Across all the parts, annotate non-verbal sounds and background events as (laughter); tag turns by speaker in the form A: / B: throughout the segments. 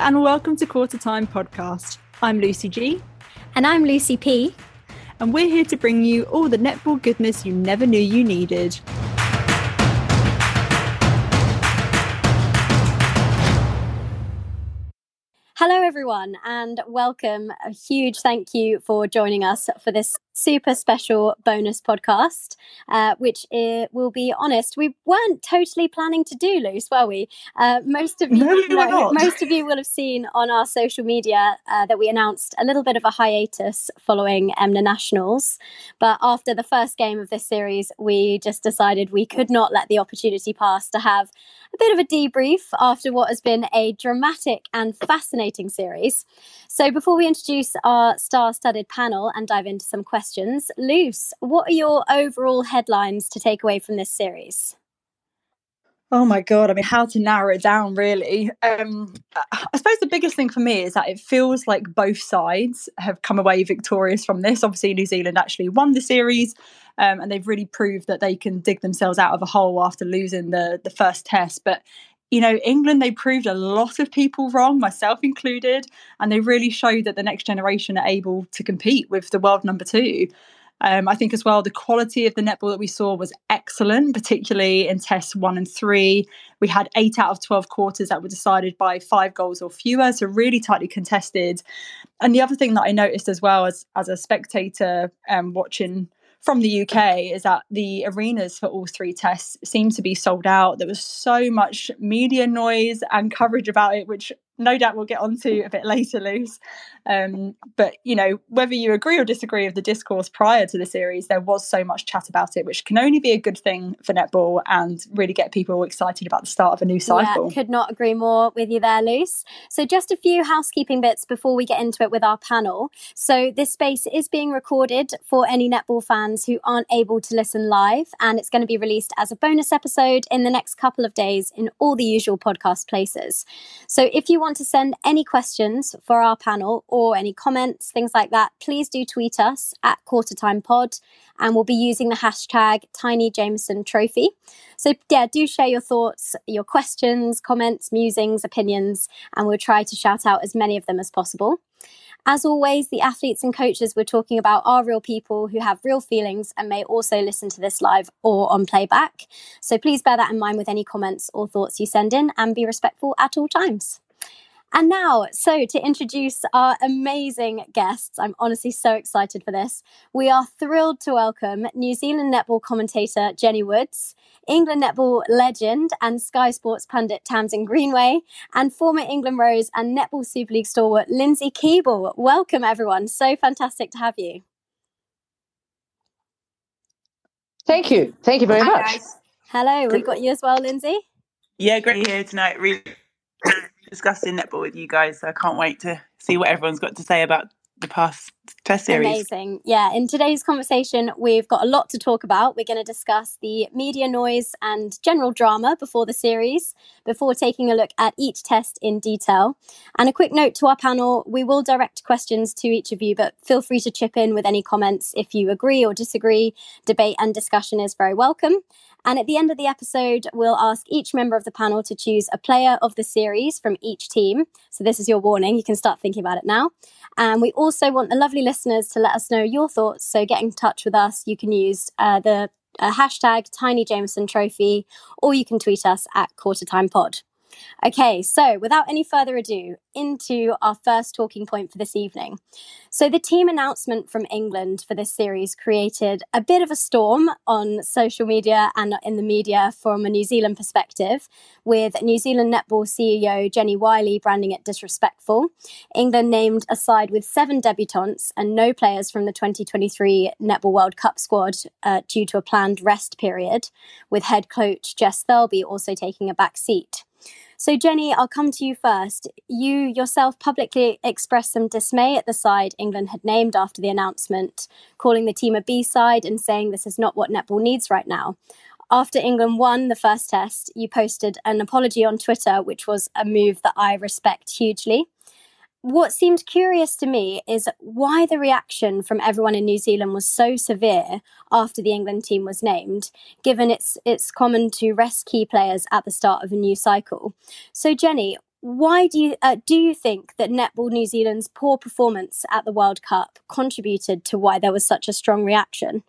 A: and welcome to Quarter Time Podcast. I'm Lucy G.
B: And I'm Lucy P.
A: And we're here to bring you all the netball goodness you never knew you needed.
B: Hello, everyone, and welcome. A huge thank you for joining us for this super special bonus podcast, uh, which is, will be honest, we weren't totally planning to do, Luce, were we? Uh, most of you,
A: no, no,
B: most of you will have seen on our social media uh, that we announced a little bit of a hiatus following EMNA Nationals. But after the first game of this series, we just decided we could not let the opportunity pass to have a bit of a debrief after what has been a dramatic and fascinating series. So, before we introduce our star studded panel and dive into some questions, Luce, what are your overall headlines to take away from this series?
A: Oh my god! I mean, how to narrow it down? Really, um, I suppose the biggest thing for me is that it feels like both sides have come away victorious from this. Obviously, New Zealand actually won the series, um, and they've really proved that they can dig themselves out of a hole after losing the the first test. But you know, England they proved a lot of people wrong, myself included, and they really showed that the next generation are able to compete with the world number two. Um, I think as well the quality of the netball that we saw was excellent, particularly in tests one and three. We had eight out of 12 quarters that were decided by five goals or fewer, so really tightly contested. And the other thing that I noticed as well as, as a spectator um, watching from the UK is that the arenas for all three tests seem to be sold out. There was so much media noise and coverage about it, which no doubt we'll get onto a bit later, Luce. Um, but you know, whether you agree or disagree with the discourse prior to the series, there was so much chat about it, which can only be a good thing for netball and really get people excited about the start of a new cycle.
B: Yeah, could not agree more with you there, Luce. So, just a few housekeeping bits before we get into it with our panel. So, this space is being recorded for any netball fans who aren't able to listen live, and it's going to be released as a bonus episode in the next couple of days in all the usual podcast places. So, if you want want to send any questions for our panel or any comments, things like that, please do tweet us at QuarterTimePod and we'll be using the hashtag Taini Jamison Trophy. So, yeah, do share your thoughts, your questions, comments, musings, opinions, and we'll try to shout out as many of them as possible. As always, the athletes and coaches we're talking about are real people who have real feelings and may also listen to this live or on playback. So please bear that in mind with any comments or thoughts you send in and be respectful at all times. And now, so to introduce our amazing guests, I'm honestly so excited for this. We are thrilled to welcome New Zealand netball commentator Jenny Woods, England netball legend and Sky Sports pundit Tamsin Greenway, and former England Rose and Netball Super League stalwart Lindsay Keable. Welcome, everyone. So fantastic to have you.
C: Thank you. Thank you very
B: Hi,
C: much.
B: Guys. Hello, we've got you as well, Lindsay.
D: Yeah, great to be here tonight. Really discussing netball with you guys. So I can't wait to see what everyone's got to say about the past series.
B: Amazing. Yeah, in today's conversation, we've got a lot to talk about. We're going to discuss the media noise and general drama before the series, before taking a look at each test in detail. And a quick note to our panel we will direct questions to each of you, but feel free to chip in with any comments if you agree or disagree. Debate and discussion is very welcome. And at the end of the episode, we'll ask each member of the panel to choose a player of the series from each team. So this is your warning. You can start thinking about it now. And we also want the lovely listeners to let us know your thoughts. So get in touch with us. You can use uh, the uh, hashtag Taini Jamison Trophy, or you can tweet us at Quarter Time Pod. Okay, so without any further ado, into our first talking point for this evening. So, the team announcement from England for this series created a bit of a storm on social media and in the media from a New Zealand perspective, with New Zealand netball CEO Jennie Wyllie branding it disrespectful. England named a side with seven debutantes and no players from the 2023 Netball World Cup squad uh, due to a planned rest period, with head coach Jess Thirlby also taking a back seat. So, Jenny, I'll come to you first. You yourself publicly expressed some dismay at the side England had named after the announcement, calling the team a B side and saying this is not what netball needs right now. After England won the first test, you posted an apology on Twitter, which was a move that I respect hugely what seemed curious to me is why the reaction from everyone in New Zealand was so severe after the England team was named, given it's it's common to rest key players at the start of a new cycle. So Jenny, why do you uh, do you think that netball New Zealand's poor performance at the World Cup contributed to why there was such a strong reaction?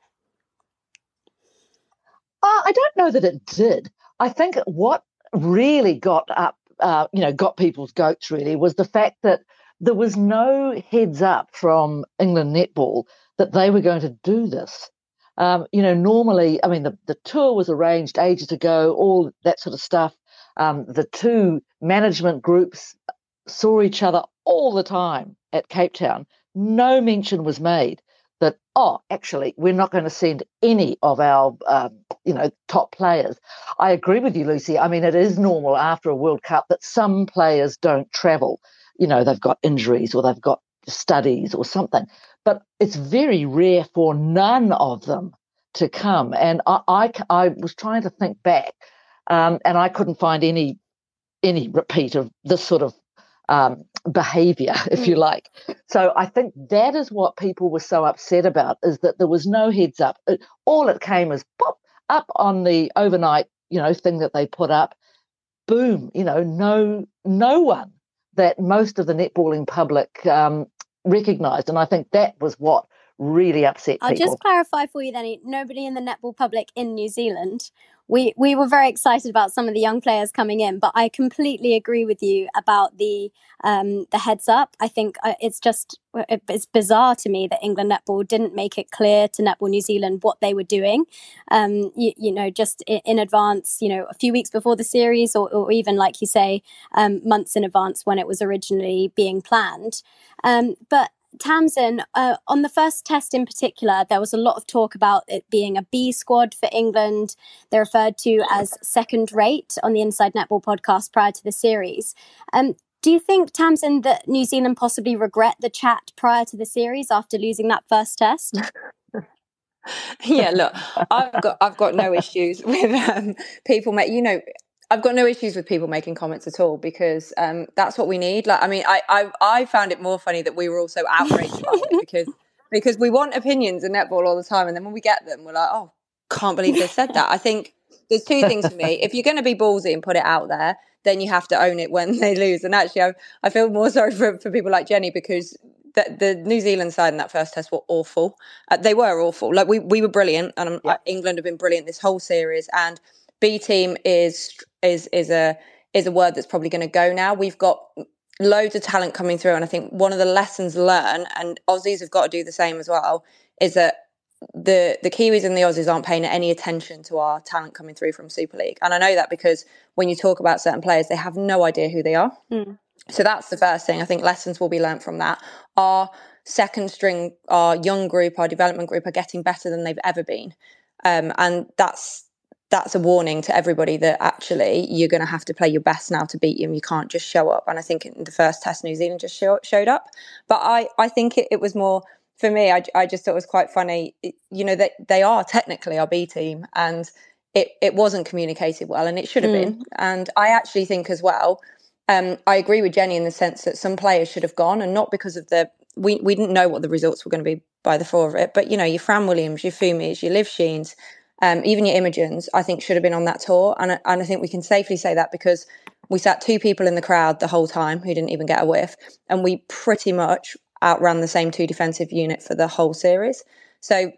C: Uh, I don't know that it did. I think what really got up, uh, you know, got people's goats really was the fact that there was no heads up from England netball that they were going to do this. Um, you know, normally, I mean, the, the tour was arranged ages ago, all that sort of stuff. Um, the two management groups saw each other all the time at Cape Town. No mention was made that, oh, actually, we're not going to send any of our, um, you know, top players. I agree with you, Lucy. I mean, it is normal after a World Cup that some players don't travel. You know, they've got injuries or they've got studies or something. But it's very rare for none of them to come. And I, I, I was trying to think back um, and I couldn't find any any repeat of this sort of um, behavior, (laughs) if you mm. like. So I think that is what people were so upset about is that there was no heads up. It, all it came is pop up on the overnight, you know, thing that they put up. Boom, you know, no no one that most of the netballing public um, recognised, and I think that was what really upset
B: I'll
C: people.
B: just clarify for you then, nobody in the netball public in New Zealand we we were very excited about some of the young players coming in, but I completely agree with you about the um, the heads up. I think uh, it's just it's bizarre to me that England netball didn't make it clear to Netball New Zealand what they were doing. Um, you, you, know, just in, in, advance, you know, a few weeks before the series, or, or even like you say, um, months in advance when it was originally being planned. Um, but Tamsin, uh, on the first test in particular, there was a lot of talk about it being a B squad for England. They're referred to as second rate on the Inside Netball podcast prior to the series. Um, do you think, Tamsin, that New Zealand possibly regret the chat prior to the series after losing that first test? (laughs) (laughs)
E: yeah, look, I've got I've got no issues (laughs) with um, people. Make, you know, I've got no issues with people making comments at all because um, that's what we need. Like, I mean, I, I I found it more funny that we were all so outraged by it because (laughs) because we want opinions in netball all the time, and then when we get them, we're like, oh, can't believe they said that. I think there's two things for me. (laughs) If you're going to be ballsy and put it out there, then you have to own it when they lose. And actually, I, I feel more (laughs) sorry for, for people like Jenny because the, the New Zealand side in that first test were awful. Uh, they were awful. Like we we were brilliant, and um, yeah. England have been brilliant this whole series, and B team is is is a is a word that's probably going to go now. We've got loads of talent coming through, and I think one of the lessons learned, and Aussies have got to do the same as well, is that the the Kiwis and the Aussies aren't paying any attention to our talent coming through from Super League, and I know that because when you talk about certain players, they have no idea who they are. Mm. So that's the first thing. I think lessons will be learned from that. Our second string, our young group, our development group are getting better than they've ever been, um, and that's that's a warning to everybody that actually you're going to have to play your best now to beat them. You can't just show up. And I think in the first test, New Zealand just show, showed up. But I, I think it, it was more for me. I, I just thought it was quite funny. You know that they, they are technically our B team, and it it wasn't communicated well, and it should have mm. been. And I actually think as well. Um, I agree with Jenny in the sense that some players should have gone, and not because of the we we didn't know what the results were going to be by the four of it. But you know, your Fran Williams, your Funmis, your Liv Tchines, um, even your Imogens, I think should have been on that tour. And, and I think we can safely say that because we sat two people in the crowd the whole time who didn't even get a whiff. And we pretty much outran the same two defensive unit for the whole series. So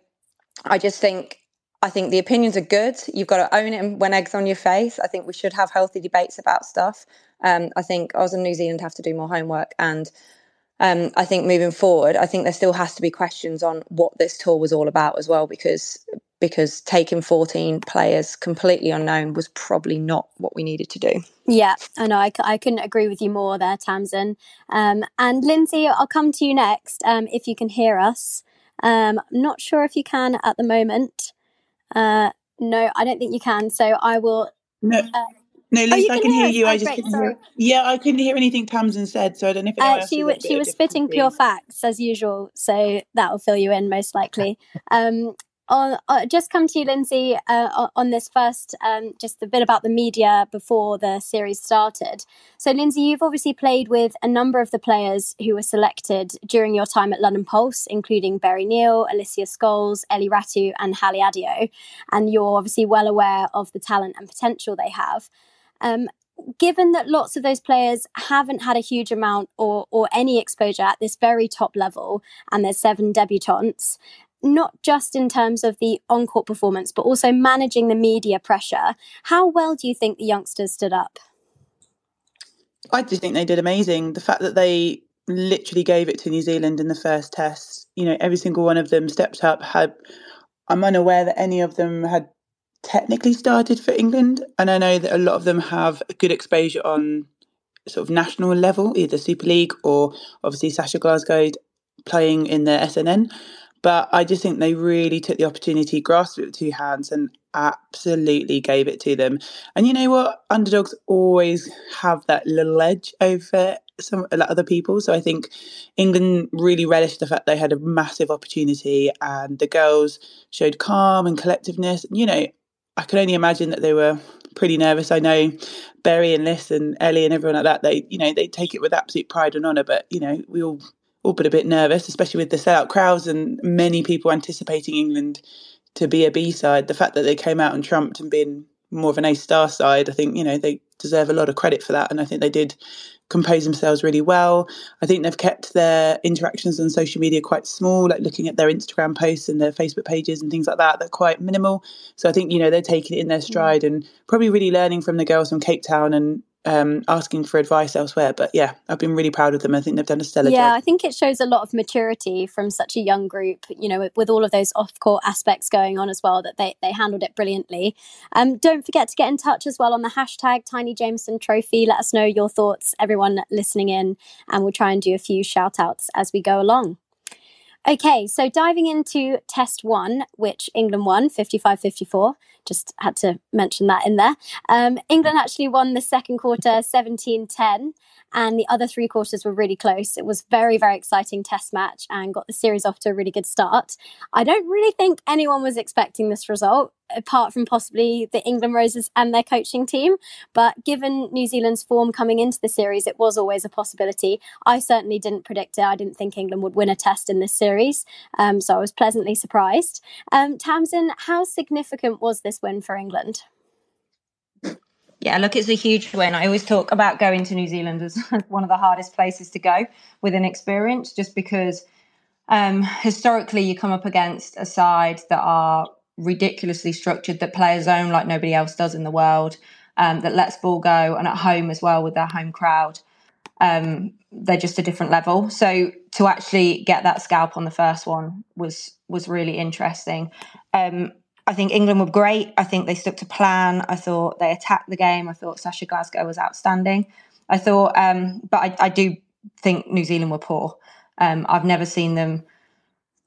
E: I just think I think the opinions are good. You've got to own it when eggs on your face. I think we should have healthy debates about stuff. Um, I think Oz and New Zealand have to do more homework and um, I think moving forward, I think there still has to be questions on what this tour was all about as well, because because taking 14 players completely unknown was probably not what we needed to do.
B: Yeah, I know. I, I couldn't agree with you more there, Tamsin. Um, and Lindsay, I'll come to you next um, if you can hear us. Um, I'm not sure if you can at the moment. Uh, no, I don't think you can. So I will.
D: No. Uh, no, Liz, oh, I can hear, hear you. I just great, couldn't hear. Yeah, I couldn't hear anything Tamsin said, so I don't know if uh,
B: she was she was spitting pure facts as usual, so that will fill you in most likely. (laughs) Um, on, uh, just come to you, Lindsay, uh, on this first, um, just a bit about the media before the series started. So, Lindsay, you've obviously played with a number of the players who were selected during your time at London Pulse, including Berri Neil, Alicia Scholes, Ellie Rattu, and Hallie Adio. And you're obviously well aware of the talent and potential they have. Um, given that lots of those players haven't had a huge amount or or any exposure at this very top level, and there's seven debutantes, not just in terms of the on court performance, but also managing the media pressure. How well do you think the youngsters stood up?
D: I just think they did amazing. The fact that they literally gave it to New Zealand in the first test, you know, every single one of them stepped up. Had I'm unaware that any of them had technically started for England, and I know that a lot of them have good exposure on sort of national level, either Super League or obviously Sasha Glasgow playing in the SSN. But I just think they really took the opportunity, grasped it with two hands, and absolutely gave it to them. And you know what? Underdogs always have that little edge over some other people. So I think England really relished the fact they had a massive opportunity, and the girls showed calm and collectiveness. You know, I can only imagine that they were pretty nervous. I know Berri and Liz and Ellie and everyone like that. They, you know, they take it with absolute pride and honour. But you know, we all all but a bit nervous, especially with the sellout crowds and many people anticipating England to be a B side. The fact that they came out and trumped and been more of an A star side, I think, you know, they deserve a lot of credit for that. And I think they did compose themselves really well. I think they've kept their interactions on social media quite small, like looking at their Instagram posts and their Facebook pages and things like that. They're quite minimal. So I think, you know, they're taking it in their mm. stride and probably really learning from the girls from Cape Town and um, asking for advice elsewhere. But yeah, I've been really proud of them. I think they've done a stellar
B: yeah,
D: job.
B: Yeah, I think it shows a lot of maturity from such a young group, you know, with, with all of those off court aspects going on as well, that they, they handled it brilliantly. Um, don't forget to get in touch as well on the hashtag Taini Jamison Trophy. Let us know your thoughts, everyone listening in, and we'll try and do a few shout outs as we go along. Okay, so diving into test one, which England won 55 54. Just had to mention that in there. Um, England actually won the second quarter 17 10 and the other three quarters were really close. It was very, very exciting test match and got the series off to a really good start. I don't really think anyone was expecting this result, apart from possibly the England Roses and their coaching team. But given New Zealand's form coming into the series, it was always a possibility. I certainly didn't predict it. I didn't think England would win a test in this series, um, so I was pleasantly surprised. Um, Tamsin, how significant was this win for England?
E: Yeah, look, it's a huge win. I always talk about going to New Zealand as (laughs) one of the hardest places to go with an experience, just because um, historically you come up against a side that are ridiculously structured, that play a zone like nobody else does in the world, um, that lets ball go, and at home as well with their home crowd. Um, they're just a different level. So to actually get that scalp on the first one was was really interesting. Um, I think England were great. I think they stuck to plan. I thought they attacked the game. I thought Sasha Glasgow was outstanding. I thought, um, but I, I, do think New Zealand were poor. Um, I've never seen them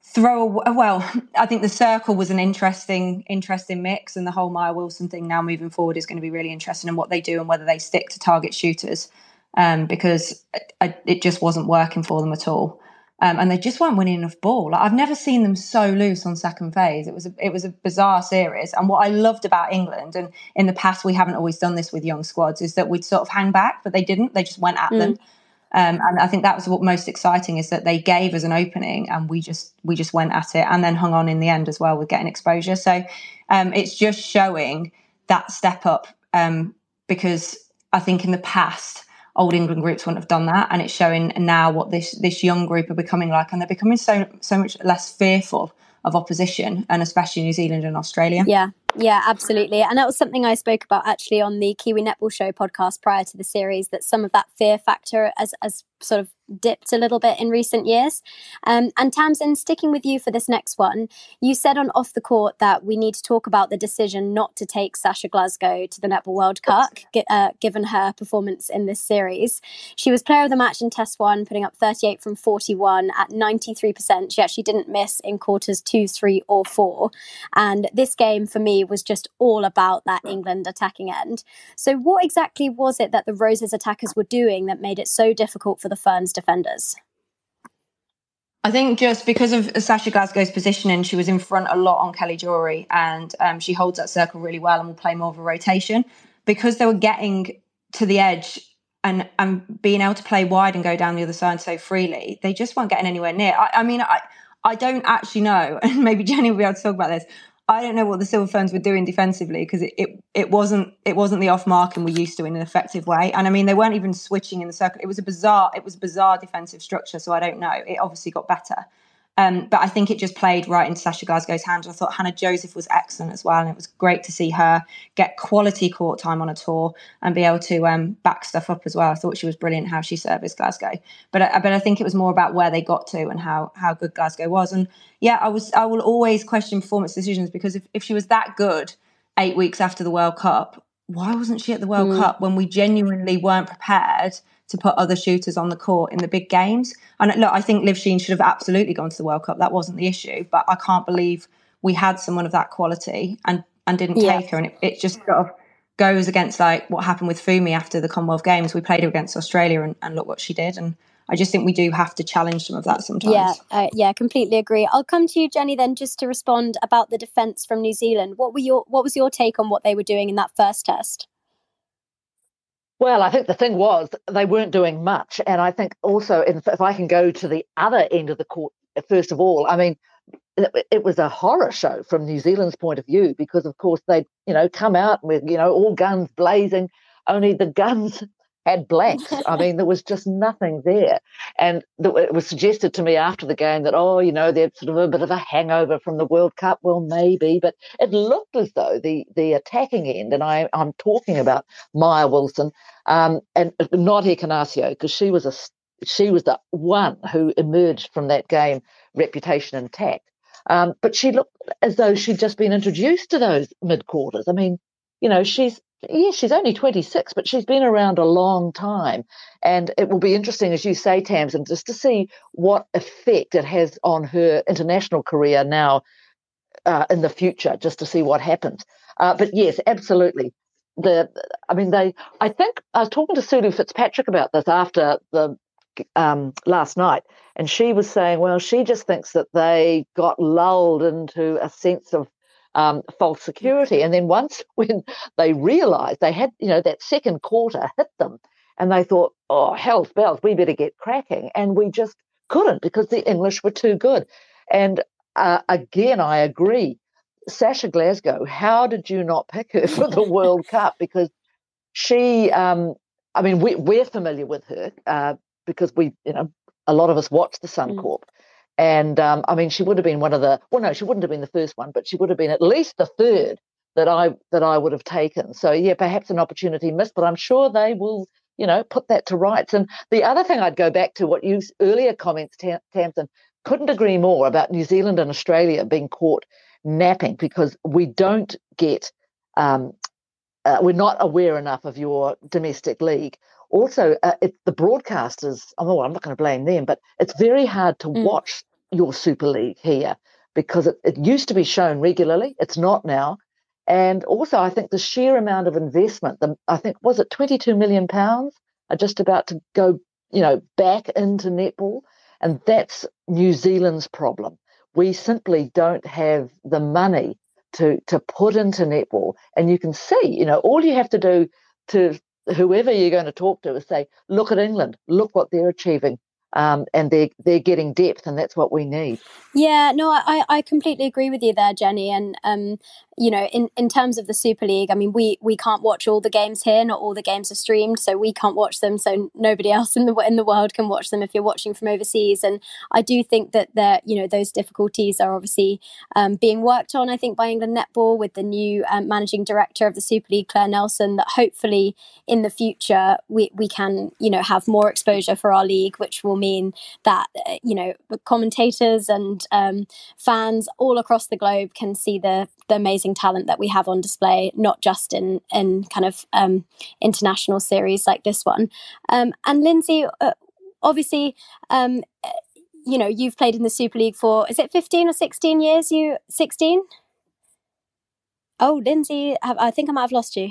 E: throw. A, well, (laughs) I think the circle was an interesting, interesting mix, and the whole Maia Wilson thing now moving forward is going to be really interesting in what they do and whether they stick to target shooters um, because I, it just wasn't working for them at all um, and they just weren't winning enough ball. Like, I've never seen them so loose on second phase. It was a, it was a bizarre series. And what I loved about England, and in the past we haven't always done this with young squads, is that we'd sort of hang back, but they didn't. They just went at mm. them. Um, and I think that was what most exciting is that they gave us an opening, and we just we just went at it, and then hung on in the end as well with getting exposure. So um, it's just showing that step up um, because I think in the past old England groups wouldn't have done that. And it's showing now what this this young group are becoming like, and they're becoming so so much less fearful of opposition, and especially New Zealand and Australia.
B: Yeah, yeah, absolutely. And that was something I spoke about actually on the Kiwi Netball Show podcast prior to the series. That some of that fear factor as as sort of dipped a little bit in recent years. Um, and Tamsin, sticking with you for this next one, you said on Off the Court that we need to talk about the decision not to take Sasha Glasgow to the Netball World Cup, uh, given her performance in this series. She was player of the match in Test 1, putting up 38 from 41 at 93%. She actually didn't miss in quarters 2, 3, or 4. And this game, for me, was just all about that England attacking end. So, what exactly was it that the Roses attackers were doing that made it so difficult for the Ferns defenders?
E: I think just because of Sasha Glasgow's positioning, she was in front a lot on Kelly Jury, and um, she holds that circle really well and will play more of a rotation. Because they were getting to the edge and and being able to play wide and go down the other side so freely, they just weren't getting anywhere near. I, I mean, I I don't actually know, (laughs) and maybe Jenny will be able to talk about this. I don't know what the Silver Ferns were doing defensively because it, it, it wasn't it wasn't the off mark and we used to in an effective way. And I mean, they weren't even switching in the circle. It was a bizarre it was a bizarre defensive structure. So I don't know. It obviously got better. Um, but I think it just played right into Sasha Glasgow's hands. I thought Hannah Joseph was excellent as well, and it was great to see her get quality court time on a tour and be able to um, back stuff up as well. I thought she was brilliant how she serviced Glasgow, but I, but I think it was more about where they got to and how how good Glasgow was. And yeah, I was I will always question performance decisions because if, if she was that good eight weeks after the World Cup, why wasn't she at the World mm. Cup when we genuinely weren't prepared to put other shooters on the court in the big games? And look, I think Liv Tchine should have absolutely gone to the World Cup. That wasn't the issue, but I can't believe we had someone of that quality and and didn't yeah. take her. And it, it, just sort of goes against like what happened with Funmi after the Commonwealth Games. We played her against Australia and, and look what she did. And I just think we do have to challenge some of that sometimes.
B: Yeah, uh, yeah, completely agree. I'll come to you, Jenny, then just to respond about the defence from New Zealand. What were your what was your take on what they were doing in that first test?
C: Well, I think the thing was they weren't doing much, and I think also if, if I can go to the other end of the court first of all, I mean it, was a horror show from New Zealand's point of view because, of course, they'd you know come out with you know all guns blazing, only the guns had blanks. I (laughs) mean, there was just nothing there. And it was suggested to me after the game that, oh, you know, they're sort of a bit of a hangover from the World Cup. Well, maybe, but it looked as though the the attacking end, and I, I'm talking about Maia Wilson um, and uh, not Ekenasio, because she was a she was the one who emerged from that game reputation intact. Um, but she looked as though she'd just been introduced to those mid quarters. I mean, you know, she's yes, she's only 26, but she's been around a long time. And it will be interesting, as you say, Tamsin, just to see what effect it has on her international career now uh, in the future, just to see what happens. Uh, but yes, absolutely. The, I mean, they. I think I was talking to Sulu Fitzpatrick about this after the um, last night, and she was saying, well, she just thinks that they got lulled into a sense of um, false security. And then once (laughs) when they realized they had, you know, that second quarter hit them and they thought, oh, hell's bells, we better get cracking. And we just couldn't because the English were too good. And uh, again, I agree. Sasha Glasgow, how did you not pick her for the (laughs) World Cup? Because she, um, I mean, we, we're familiar with her uh, because we, you know, a lot of us watch the Suncorp. Mm. And um, I mean, she would have been one of the well, no, she wouldn't have been the first one, but she would have been at least the third that I that I would have taken. So yeah, perhaps an opportunity missed, but I'm sure they will, you know, put that to rights. And the other thing I'd go back to what you earlier comments, Tamsin, couldn't agree more about New Zealand and Australia being caught napping because we don't get. Um, uh, we're not aware enough of your domestic league. Also, uh, it's the broadcasters. Oh, I'm not going to blame them, but it's very hard to mm. watch your Super League here because it, it used to be shown regularly. It's not now. And also, I think the sheer amount of investment, the, I think, was it 22 million pounds are just about to go, you know, back into netball. And that's New Zealand's problem. We simply don't have the money to, to put into netball. And you can see, you know, all you have to do to whoever you're going to talk to is say, look at England, look what they're achieving um, and they're they're getting depth, and that's what we need.
B: Yeah, no, I, I completely agree with you there, Jenny. And um, you know, in, in terms of the Super League, I mean, we we can't watch all the games here. Not all the games are streamed, so we can't watch them. So nobody (laughs) else in the in the world can watch them if you're watching from overseas. And I do think that there, you know, those difficulties are obviously um, being worked on. I think by England Netball with the new um, managing director of the Super League, Claire Nelson. That hopefully in the future we we can you know have more exposure for our league, which will mean that uh, you know commentators and um, fans all across the globe can see the the amazing talent that we have on display, not just in in kind of um, international series like this one. Um, and Lindsay, uh, obviously. Um, you know, you've played in the Super League for is it fifteen or sixteen years? You sixteen? Oh, Lindsay, I think I might have lost you.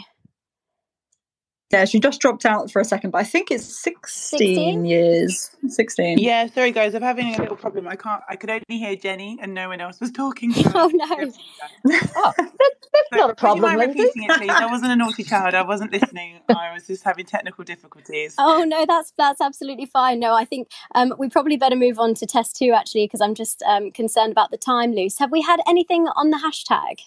A: Yeah, she just dropped out for a second, but I think it's 16, 16? years. 16.
D: Yeah, sorry guys, I'm having a little problem. I can't, I could only hear Jenny and no one else was talking. (laughs)
B: oh no. (laughs) oh,
C: that's, that's so, not a problem.
D: Would you mind repeating it, please? I wasn't a naughty (laughs) child. I wasn't listening. I was just having technical difficulties.
B: Oh no, that's that's absolutely fine. No, I think um, we probably better move on to test two actually, because I'm just um, concerned about the time, Luce. Have we had anything on the hashtag?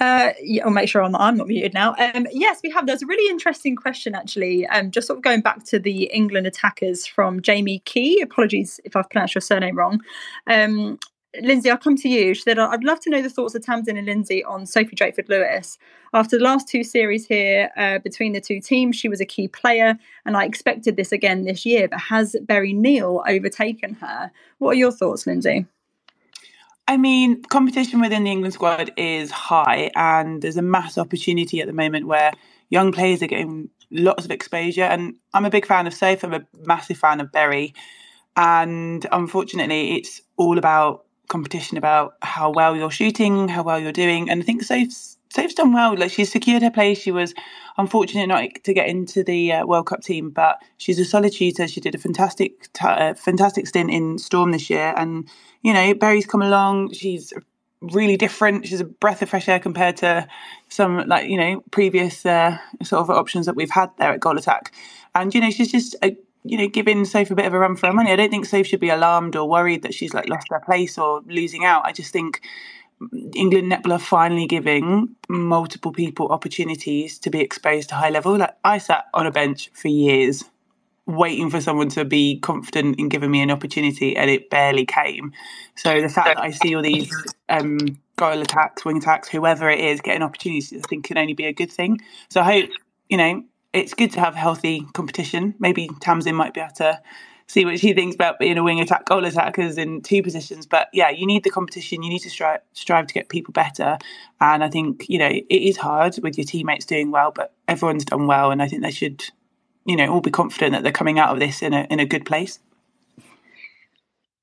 A: Uh, yeah, I'll make sure I'm, I'm not muted now. Um, yes, we have. There's a really interesting question, actually. Um, just sort of going back to the England attackers from Jamie Key. Apologies if I've pronounced your surname wrong. Um, Lindsay, I'll come to you. She said, I'd love to know the thoughts of Tamsin and Lindsay on Sophie Drakeford Lewis. After the last two series here uh, between the two teams, she was a key player, and I expected this again this year. But has Berri Neil overtaken her? What are your thoughts, Lindsay?
D: I mean, competition within the England squad is high, and there's a mass opportunity at the moment where young players are getting lots of exposure. And I'm a big fan of Safe. I'm a massive fan of Berri, and unfortunately, it's all about competition about how well you're shooting, how well you're doing. And I think Soph's Soph's done well. Like she's secured her place. She was unfortunate not to get into the uh, World Cup team, but she's a solid shooter. She did a fantastic, t- uh, fantastic stint in Storm this year, and you know Berri's come along. She's really different. She's a breath of fresh air compared to some like you know previous uh, sort of options that we've had there at Goal Attack, and you know she's just a you know, giving Soph a bit of a run for her money. I don't think Soph should be alarmed or worried that she's like lost her place or losing out. I just think England netball are finally giving multiple people opportunities to be exposed to high level. Like I sat on a bench for years waiting for someone to be confident in giving me an opportunity and it barely came. So the fact that I see all these um goal attacks, wing attacks, whoever it is, getting opportunities, I think can only be a good thing. So I hope, you know, it's good to have healthy competition. Maybe Tamsin might be able to see what she thinks about being a wing attack goal attackers in two positions. But yeah, you need the competition. You need to strive strive to get people better. And I think you know it is hard with your teammates doing well, but everyone's done well, and I think they should, you know, all be confident that they're coming out of this in a in a good place.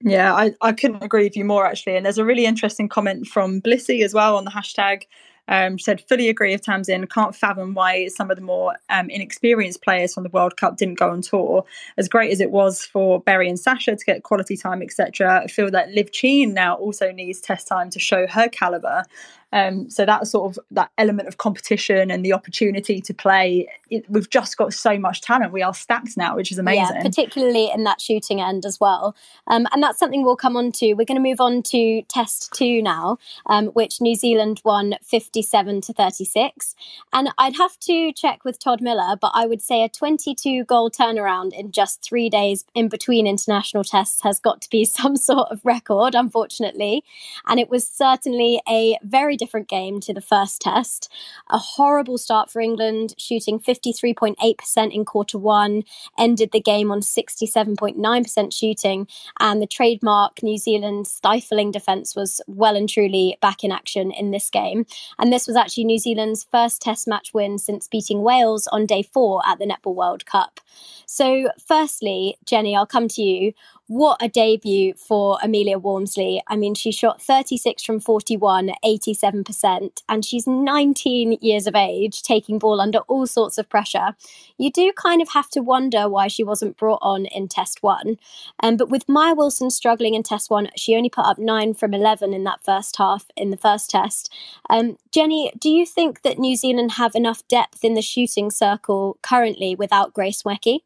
A: Yeah, I, I couldn't agree with you more actually. And there's a really interesting comment from Blissy as well on the hashtag. Um, said, fully agree with Tamsin. Can't fathom why some of the more um, inexperienced players from the World Cup didn't go on tour. As great as it was for Berri and Sasha to get quality time, etc., I feel that Liv Tchine now also needs test time to show her caliber. Um, so that sort of that element of competition and the opportunity to play, it, we've just got so much talent. We are stacked now, which is amazing.
B: Yeah, particularly in that shooting end as well. Um, and that's something we'll come on to. We're going to move on to test two now, um, which New Zealand won 57 to 36. And I'd have to check with Todd Miller, but I would say a 22 goal turnaround in just three days in between international tests has got to be (laughs) some sort of record, unfortunately. And it was certainly a very different game to the first test. A horrible start for England, shooting 53.8% in quarter one, ended the game on 67.9% shooting, and the trademark New Zealand stifling defence was well and truly back in action in this game. And this was actually New Zealand's first test match win since beating Wales on day four at the Netball World Cup. So, firstly, Jenny, I'll come to you what a debut for Amelia Walmsley. I mean, she shot 36 from 41, 87%, and she's 19 years of age, taking ball under all sorts of pressure. You do kind of have to wonder why she wasn't brought on in test one. Um, but with Maia Wilson struggling in test one, she only put up 9 from 11 in that first half in the first test. Um, Jenny, do you think that New Zealand have enough depth in the shooting circle currently without Grace Nweke?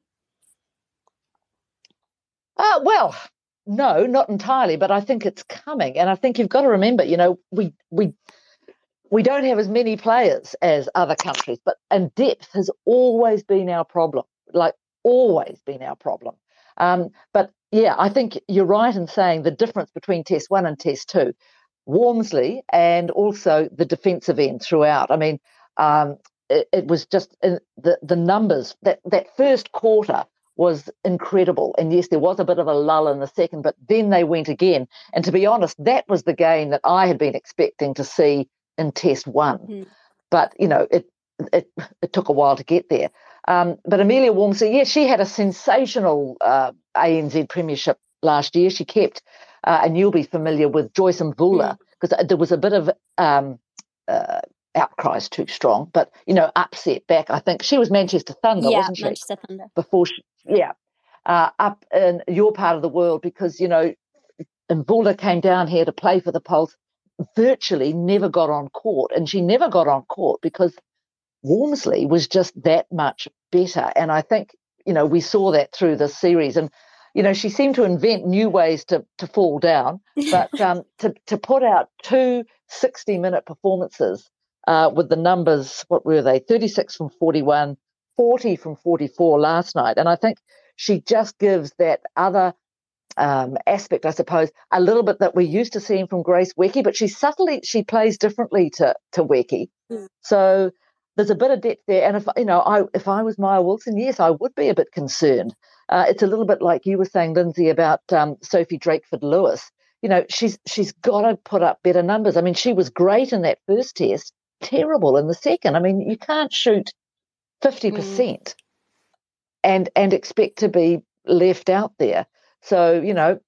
C: Uh, well, no, not entirely, but I think it's coming. And I think you've got to remember, you know, we we we don't have as many players as other countries, but and depth has always been our problem, like always been our problem. Um, but yeah, I think you're right in saying the difference between Test One and Test Two, Walmsley, and also the defensive end throughout. I mean, um, it, it, was just uh, the the numbers that that first quarter was incredible. And yes, there was a bit of a lull in the second, but then they went again. And to be honest, that was the game that I had been expecting to see in Test One. Mm. But you know, it it it took a while to get there. Um, but Amelia Walmsley, yes, she had a sensational uh, ANZ Premiership last year. She kept, uh, and you'll be familiar with Joyce Mvula because mm. there was a bit of um, uh, outcries too strong, but you know, upset back. I think she was Manchester Thunder,
B: yeah,
C: wasn't she?
B: Manchester Thunder.
C: Before she, yeah, uh, up in your part of the world because you know, Mvula came down here to play for the Pulse, virtually never got on court, and she never got on court because Walmsley was just that much better. And I think you know we saw that through the series and. You know, she seemed to invent new ways to, to fall down, but (laughs) um, to, to put out two 60 minute performances uh, with the numbers, what were they? 36 from 41, 40 from 44 last night. And I think she just gives that other um, aspect, I suppose, a little bit that we're used to seeing from Grace Nweke, but she subtly she plays differently to to Nweke. Mm. So there's a bit of depth there. And if you know, I if I was Maia Wilson, yes, I would be a bit concerned. Uh, it's a little bit like you were saying, Lindsay, about um, Sophie Drakeford Lewis. You know, she's she's got to put up better numbers. I mean, she was great in that first test, terrible in the second. I mean, you can't shoot fifty mm. percent mm. and and expect to be left out there. So, you know,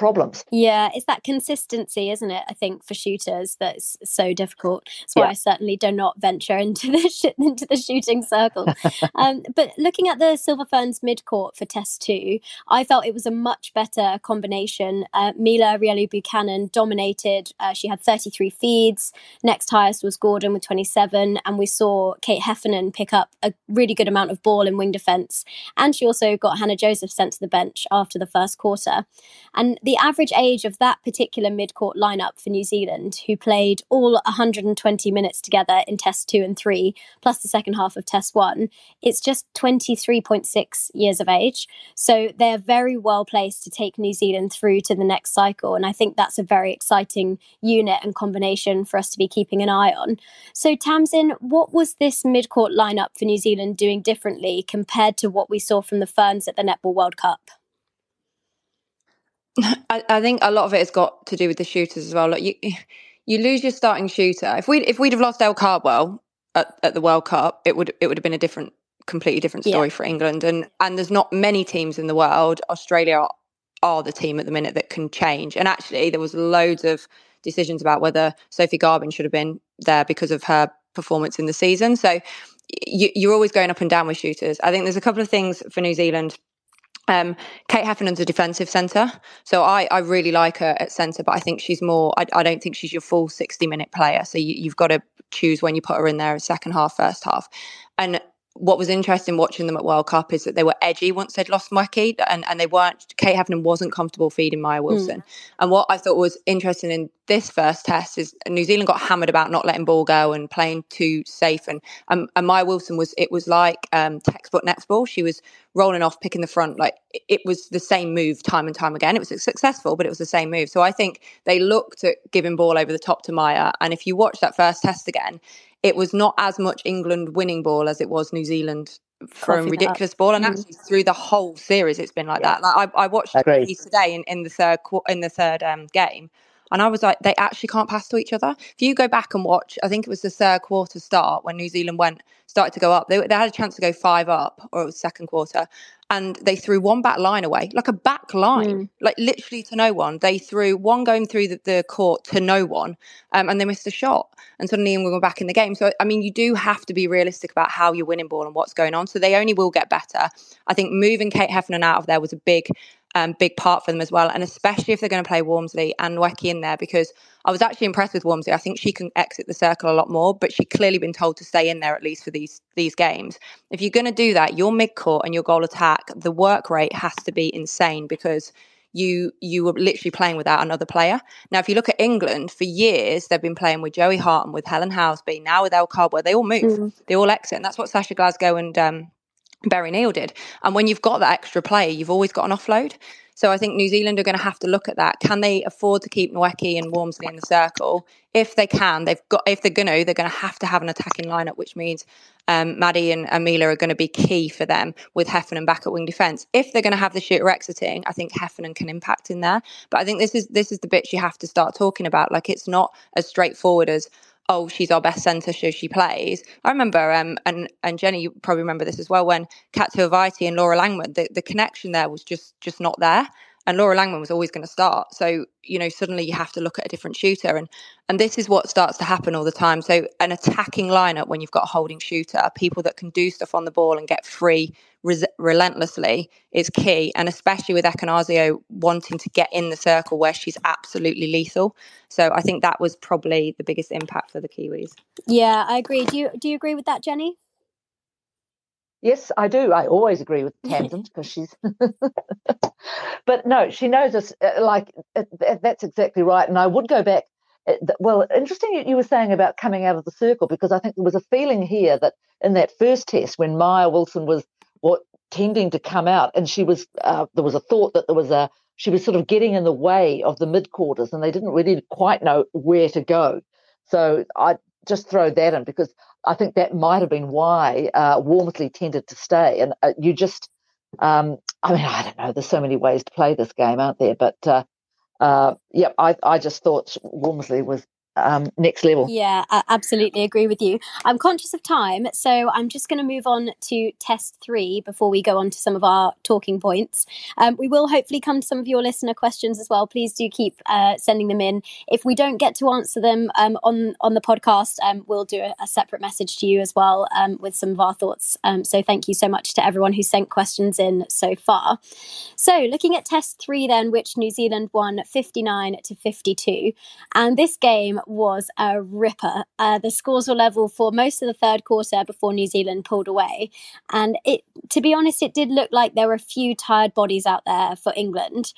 C: problems.
B: Yeah, it's that consistency, isn't it? I think for shooters that's so difficult. That's why yeah. I certainly do not venture into the sh- into the shooting circle. (laughs) um, but looking at the Silver Ferns midcourt for Test Two, I felt it was a much better combination. Uh, Mila Reuelu Buchanan dominated. Uh, she had 33 feeds. Next highest was Gordon with 27, and we saw Kate Heffernan pick up a really good amount of ball in wing defence. And she also got Hannah Joseph sent to the bench after the first quarter. And the the average age of that particular mid court lineup for New Zealand, who played all 120 minutes together in Test 2 and 3, plus the second half of Test 1, it's just 23.6 years of age. So they're very well placed to take New Zealand through to the next cycle. And I think that's a very exciting unit and combination for us to be keeping an eye on. So, Tamsin, what was this mid court lineup for New Zealand doing differently compared to what we saw from the Ferns at the Netball World Cup? (laughs)
E: I, I, think a lot of it has got to do with the shooters as well. Like you, you lose your starting shooter. If we if we'd have lost Elle Cardwell at, at the World Cup, it would it would have been a different, completely different story yeah. for England. And and there's not many teams in the world. Australia are, are the team at the minute that can change. And actually, there was loads of decisions about whether Sophie Garbin should have been there because of her performance in the season. So you, you're always going up and down with shooters. I think there's a couple of things for New Zealand um, Kate Heffernan's a defensive centre, so I, I really like her at centre, but I think she's more. I, I don't think she's your full sixty minute player. So you, you've got to choose when you put her in there, second half, first half, and what was interesting watching them at World Cup is that they were edgy once they'd lost Nweke and, and they weren't Kate Heffernan wasn't comfortable feeding Maia. Wilson. Mm. And what I thought was interesting in this first test is New Zealand got hammered about not letting ball go and playing too safe and um, and Maia Wilson was it was like um, textbook netball. She was rolling off, picking the front, like it was the same move time and time again. It was successful, but it was the same move. So I think they looked at giving ball over the top to Maia. And if you watch that first test again, it was not as much England winning ball as it was New Zealand throwing ridiculous ball. And mm. actually, through the whole series, it's been like yeah. that. Like I, I watched today in, in the third in the third um, game, and I was like, they actually can't pass to each other. If you go back and watch, I think it was the third quarter start when New Zealand went started to go up. They, they had a chance to go five up, or it was second quarter, and they threw one back line away, like a back line, mm. like literally to no one. They threw one going through the, the court to no one, um, and they missed a shot. And suddenly we were back in the game. So I mean, you do have to be realistic about how you're winning ball and what's going on. So they only will get better. I think moving Kate Heffernan out of there was a big um, big part for them as well. And especially if they're going to play Walmsley and Nweke in there, because I was actually impressed with Walmsley. I think she can exit the circle a lot more, but she's clearly been told to stay in there at least for these these games. If you're going to do that, your mid court and your goal attack, the work rate has to be insane because you you were literally playing without another player. Now, if you look at England, for years they've been playing with Joey Hart and with Helen Housby, now with Elle Cardwell. They all move, mm. they all exit, and that's what Sasha Glasgow and um, Berri Neil did. And when you've got that extra player, you've always got an offload. So I think New Zealand are going to have to look at that. Can they afford to keep Nweke and Walmsley in the circle? If they can, they've got. If they're going to, they're going to have to have an attacking lineup, which means um, Maddie and Amila are going to be key for them with Heffernan back at wing defence. If they're going to have the shooter exiting, I think Heffernan can impact in there. But I think this is this is the bits you have to start talking about. Like it's not as straightforward as oh, she's our best centre, so she plays. I remember, um, and and Jenny, you probably remember this as well, when Kat Tuivasa and Laura Langman, the, the connection there was just just not there. And Laura Langman was always going to start. So, you know, suddenly you have to look at a different shooter. And and this is what starts to happen all the time. So an attacking lineup when you've got a holding shooter, people that can do stuff on the ball and get free res- relentlessly is key. And especially with Ekenasio wanting to get in the circle where she's absolutely lethal. So I think that was probably the biggest impact for the Kiwis.
B: Yeah, I agree. Do you do you agree with that, Jenny?
C: Yes, I do. I always agree with (laughs) Tamsin because she's. (laughs) but no, she knows us. Uh, like that's exactly right. And I would go back well, interesting you, you were saying about coming out of the circle because I think there was a feeling here that in that first test when Maia Wilson was what tending to come out, and she was uh, there was a thought that there was a she was sort of getting in the way of the mid quarters, and they didn't really quite know where to go. So I just throw that in because I think that might have been why uh, Walmsley tended to stay, and uh, you just. Um, I mean, I don't know. There's so many ways to play this game, aren't there? But uh, uh, yeah, I, I just thought Walmsley was um, next level.
B: Yeah, I absolutely agree with you. I'm conscious of time, so I'm just going to move on to test three before we go on to some of our talking points. Um, we will hopefully come to some of your listener questions as well. Please do keep uh, sending them in. If we don't get to answer them um, on on the podcast, um, we'll do a, a, separate message to you as well um, with some of our thoughts. Um, so thank you so much to everyone who sent questions in so far. So looking at test three, then, which New Zealand won 59 to 52, and this game was a ripper. Uh, the scores were level for most of the third quarter before New Zealand pulled away. And it, to be honest, it did look like there were a few tired bodies out there for England.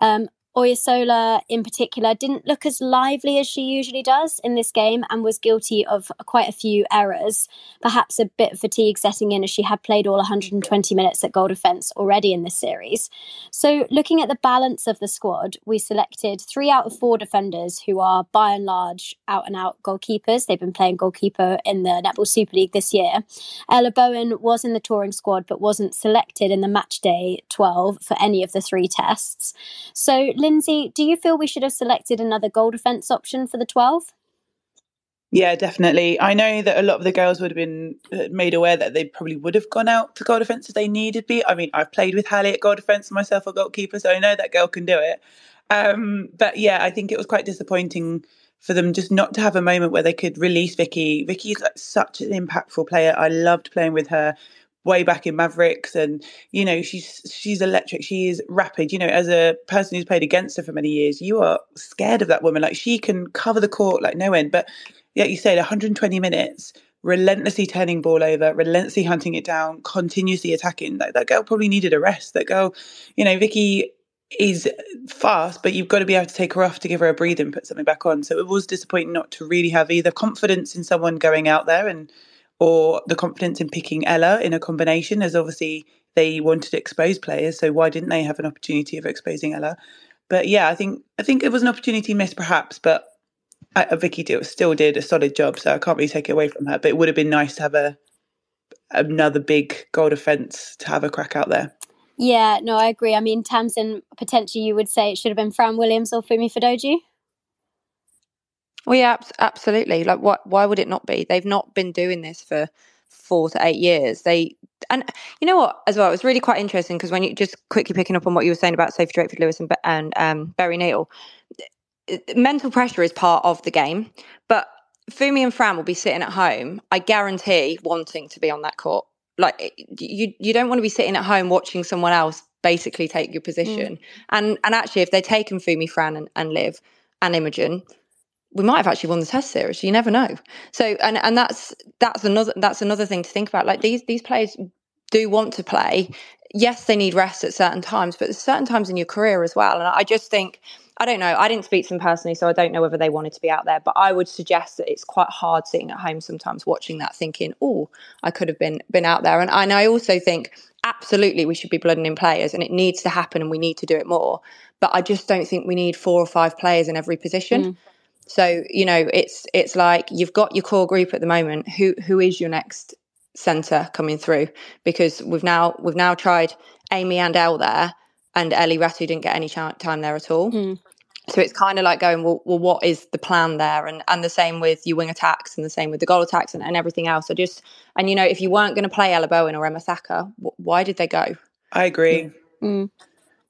B: Um, Oyesola, in particular, didn't look as lively as she usually does in this game and was guilty of quite a few errors. Perhaps a bit of fatigue setting in as she had played all 120 minutes at goal defence already in this series. So, looking at the balance of the squad, we selected three out of four defenders who are by and large out and out goalkeepers. They've been playing goalkeeper in the Netball Super League this year. Ella Bowen was in the touring squad but wasn't selected in the match day 12 for any of the three tests. So, Lindsay, do you feel we should have selected another goal defence option for the 12?
D: Yeah, definitely. I know that a lot of the girls would have been uh, made aware that they probably would have gone out to goal defence if they needed be. I mean, I've played with Hallie at goal defence myself, a goalkeeper, so I know that girl can do it. Um, but yeah, I think it was quite disappointing for them just not to have a moment where they could release Vicky. Vicky's like such an impactful player. I loved playing with her way back in Mavericks, and you know she's she's electric. She is rapid. You know, as a person who's played against her for many years, you are scared of that woman. Like she can cover the court like no end. But yeah, you said 120 minutes, relentlessly turning ball over, relentlessly hunting it down, continuously attacking. Like that girl probably needed a rest. That girl, you know, Vicky is fast, but you've got to be able to take her off to give her a breather and put something back on. So it was disappointing not to really have either confidence in someone going out there and or the confidence in picking Ella in a combination, as obviously they wanted to expose players. So why didn't they have an opportunity of exposing Ella? But yeah, I think I think it was an opportunity missed, perhaps. But uh, Vicky still did a solid job, so I can't really take it away from her. But it would have been nice to have a another big goal defence to have a crack out there.
B: Yeah, no, I agree. I mean, Tamsin, potentially you would say it should have been Fran Williams or Funmi Fadoyebo.
E: Well, yeah, absolutely. Like, what? Why would it not be? They've not been doing this for four to eight years. They and you know what as well. It was really quite interesting because when you just quickly picking up on what you were saying about Sophie Drakeford Lewis and, and um, Berri Neil, mental pressure is part of the game. But Funmi and Fran will be sitting at home. I guarantee wanting to be on that court. Like you, you don't want to be sitting at home watching someone else basically take your position. Mm. And and actually, if they're taking Funmi, Fran, and, and Liv and Imogen, we might have actually won the test series. You never know. So and and that's that's another that's another thing to think about. Like these these players do want to play. Yes, they need rest at certain times, but there's certain times in your career as well. And I just think I don't know. I didn't speak to them personally, so I don't know whether they wanted to be out there. But I would suggest that it's quite hard sitting at home sometimes watching that, thinking, "Oh, I could have been been out there." And, and I also think absolutely we should be blooding in players, and it needs to happen, and we need to do it more. But I just don't think we need four or five players in every position. Mm. So you know, it's it's like you've got your core group at the moment. Who who is your next centre coming through? Because we've now we've now tried Amy and Elle there, and Ellie Rattu didn't get any time there at all. Mm. So it's kind of like going, well, well, what is the plan there? And and the same with your wing attacks, and the same with the goal attacks, and, and everything else. So just and you know, if you weren't going to play Ella Bowen or Emma Thacker, why did they go?
D: I agree.
B: Mm.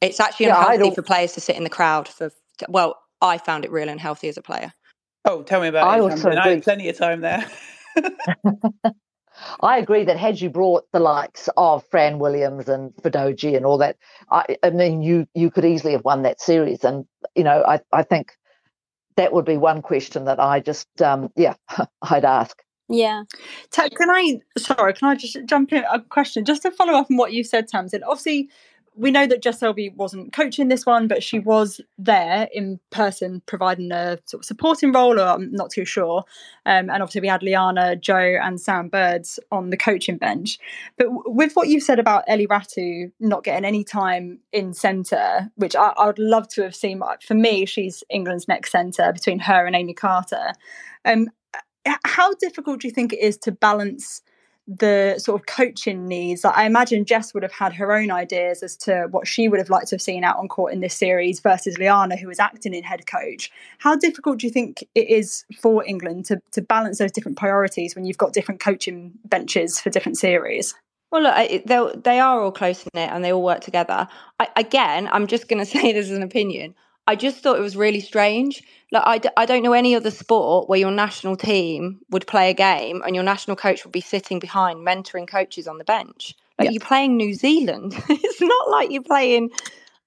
E: It's actually yeah, unhealthy for players to sit in the crowd for well, I found it really unhealthy as a player.
D: Oh, tell me about I it. Also I had plenty of time there. (laughs)
C: I agree that had you brought the likes of Fran Williams and Fadoyebo and all that, I, I, mean, you you could easily have won that series. And you know, I I think that would be one question that I just um, yeah (laughs) I'd ask.
B: Yeah.
A: Can I sorry? Can I just jump in a question just to follow up on what you said, Tamsin? Obviously, we know that Jess Thirlby wasn't coaching this one, but she was there in person providing a sort of supporting role, or I'm not too sure. Um, and obviously, we had Liana, Jo, and Sam Birds on the coaching bench. But w- with what you've said about Ellie Rattu not getting any time in centre, which I, I would love to have seen, for me, she's England's next centre between her and Amy Carter. Um, how difficult do you think it is to balance? The sort of coaching needs. I imagine Jess would have had her own ideas as to what she would have liked to have seen out on court in this series versus Liana, who was acting in head coach. How difficult do you think it is for England to, to balance those different priorities when you've got different coaching benches for different series?
E: Well, look, they are all close knit and they all work together. I, again, I'm just going (laughs) to say this as an opinion. I just thought it was really strange. Like I d- I don't know any other sport where your national team would play a game and your national coach would be sitting behind mentoring coaches on the bench. Like you're playing New Zealand. (laughs) it's not like you're playing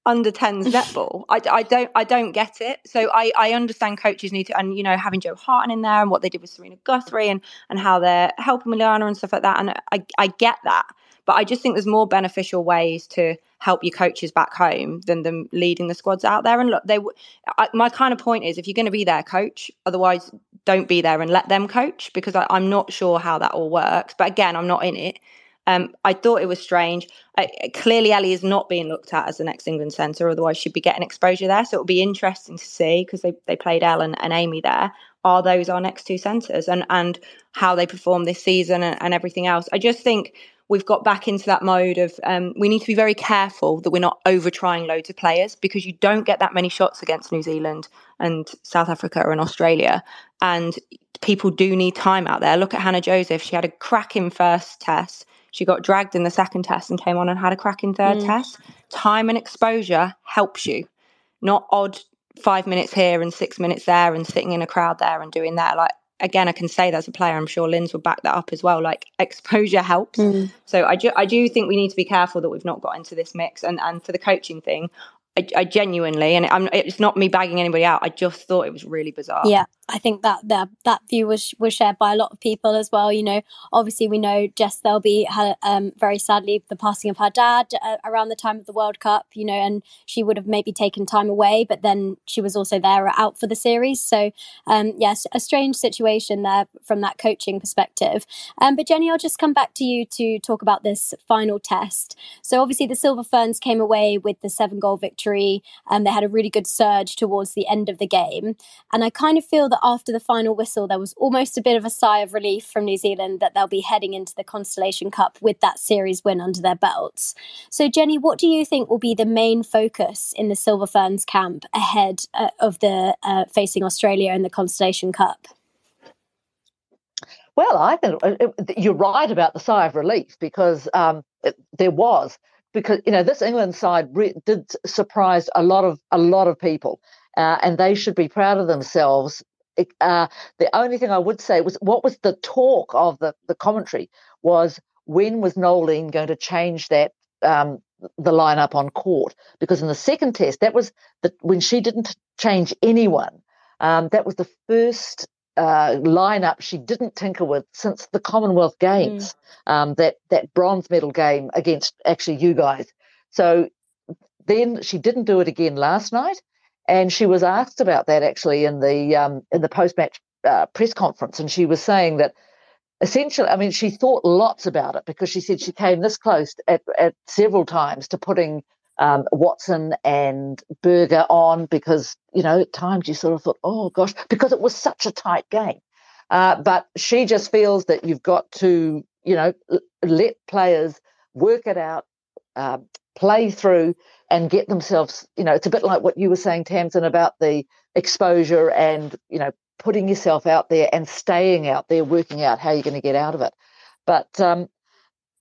E: under 10s (laughs) netball. I, I don't I don't get it. So I, I understand coaches need to and you know having Jo Harten in there and what they did with Serena Guthrie and and how they're helping Liana and stuff like that and I I get that. But I just think there's more beneficial ways to help your coaches back home than them leading the squads out there. And look, they I, my kind of point is if you're going to be there, coach. Otherwise, don't be there and let them coach because I, am not sure how that all works. But again, I'm not in it. Um, I thought it was strange. clearly, Ellie is not being looked at as the next England centre, otherwise she'd be getting exposure there. So it'll be interesting to see because they, they played Ellen and Amy there. Are those our next two centres and and how they perform this season and, and everything else? I just think we've got back into that mode of um, we need to be very careful that we're not over trying loads of players because you don't get that many shots against New Zealand and South Africa and Australia. And people do need time out there. Look at Hannah Joseph. She had a cracking first test. She got dragged in the second test and came on and had a cracking third mm. test. Time and exposure helps you, not odd five minutes here and six minutes there and sitting in a crowd there and doing that. Like again, I can say that as a player. I'm sure Linz will back that up as well. Like exposure helps. Mm. So I, ju- I do think we need to be careful that we've not got into this mix. And and for the coaching thing, I, I genuinely, and I'm, it's not me bagging anybody out. I just thought it was really bizarre.
B: Yeah, I think that that that view was was shared by a lot of people as well. You know, obviously we know Jess Thirlby had um, very sadly the passing of her dad uh, around the time of the World Cup. You know, and she would have maybe taken time away, but then she was also there out for the series. So um, yes, a strange situation there from that coaching perspective. Um, but Jenny, I'll just come back to you to talk about this final test. So obviously the Silver Ferns came away with the seven goal victory, and they had a really good surge towards the end of the game, and I kind of feel that after the final whistle, there was almost a bit of a sigh of relief from New Zealand that they'll be heading into the Constellation Cup with that series win under their belts. So, Jenny, what do you think will be the main focus in the Silver Ferns camp ahead uh, of the uh, facing Australia in the Constellation Cup?
C: Well, I think uh, you're right about the sigh of relief because um, it, there was because you know this England side re- did surprise a lot of a lot of people, uh, and they should be proud of themselves uh, the only thing I would say was what was the talk of the, the commentary was when was Noeline going to change that um, the lineup on court? Because in the second test, that was the, when she didn't change anyone. Um, that was the first uh, lineup she didn't tinker with since the Commonwealth Games, mm. um, that that bronze medal game against actually you guys. So then she didn't do it again last night. And she was asked about that actually in the um, in the post match uh, press conference, and she was saying that essentially, I mean, she thought lots about it because she said she came this close at, at several times to putting um, Watson and Burger on because you know at times you sort of thought, oh gosh, because it was such a tight game. Uh, but she just feels that you've got to, you know, let players work it out, uh, play through, and get themselves, you know, it's a bit like what you were saying, Tamsin, about the exposure and, you know, putting yourself out there and staying out there, working out how you're going to get out of it. But um,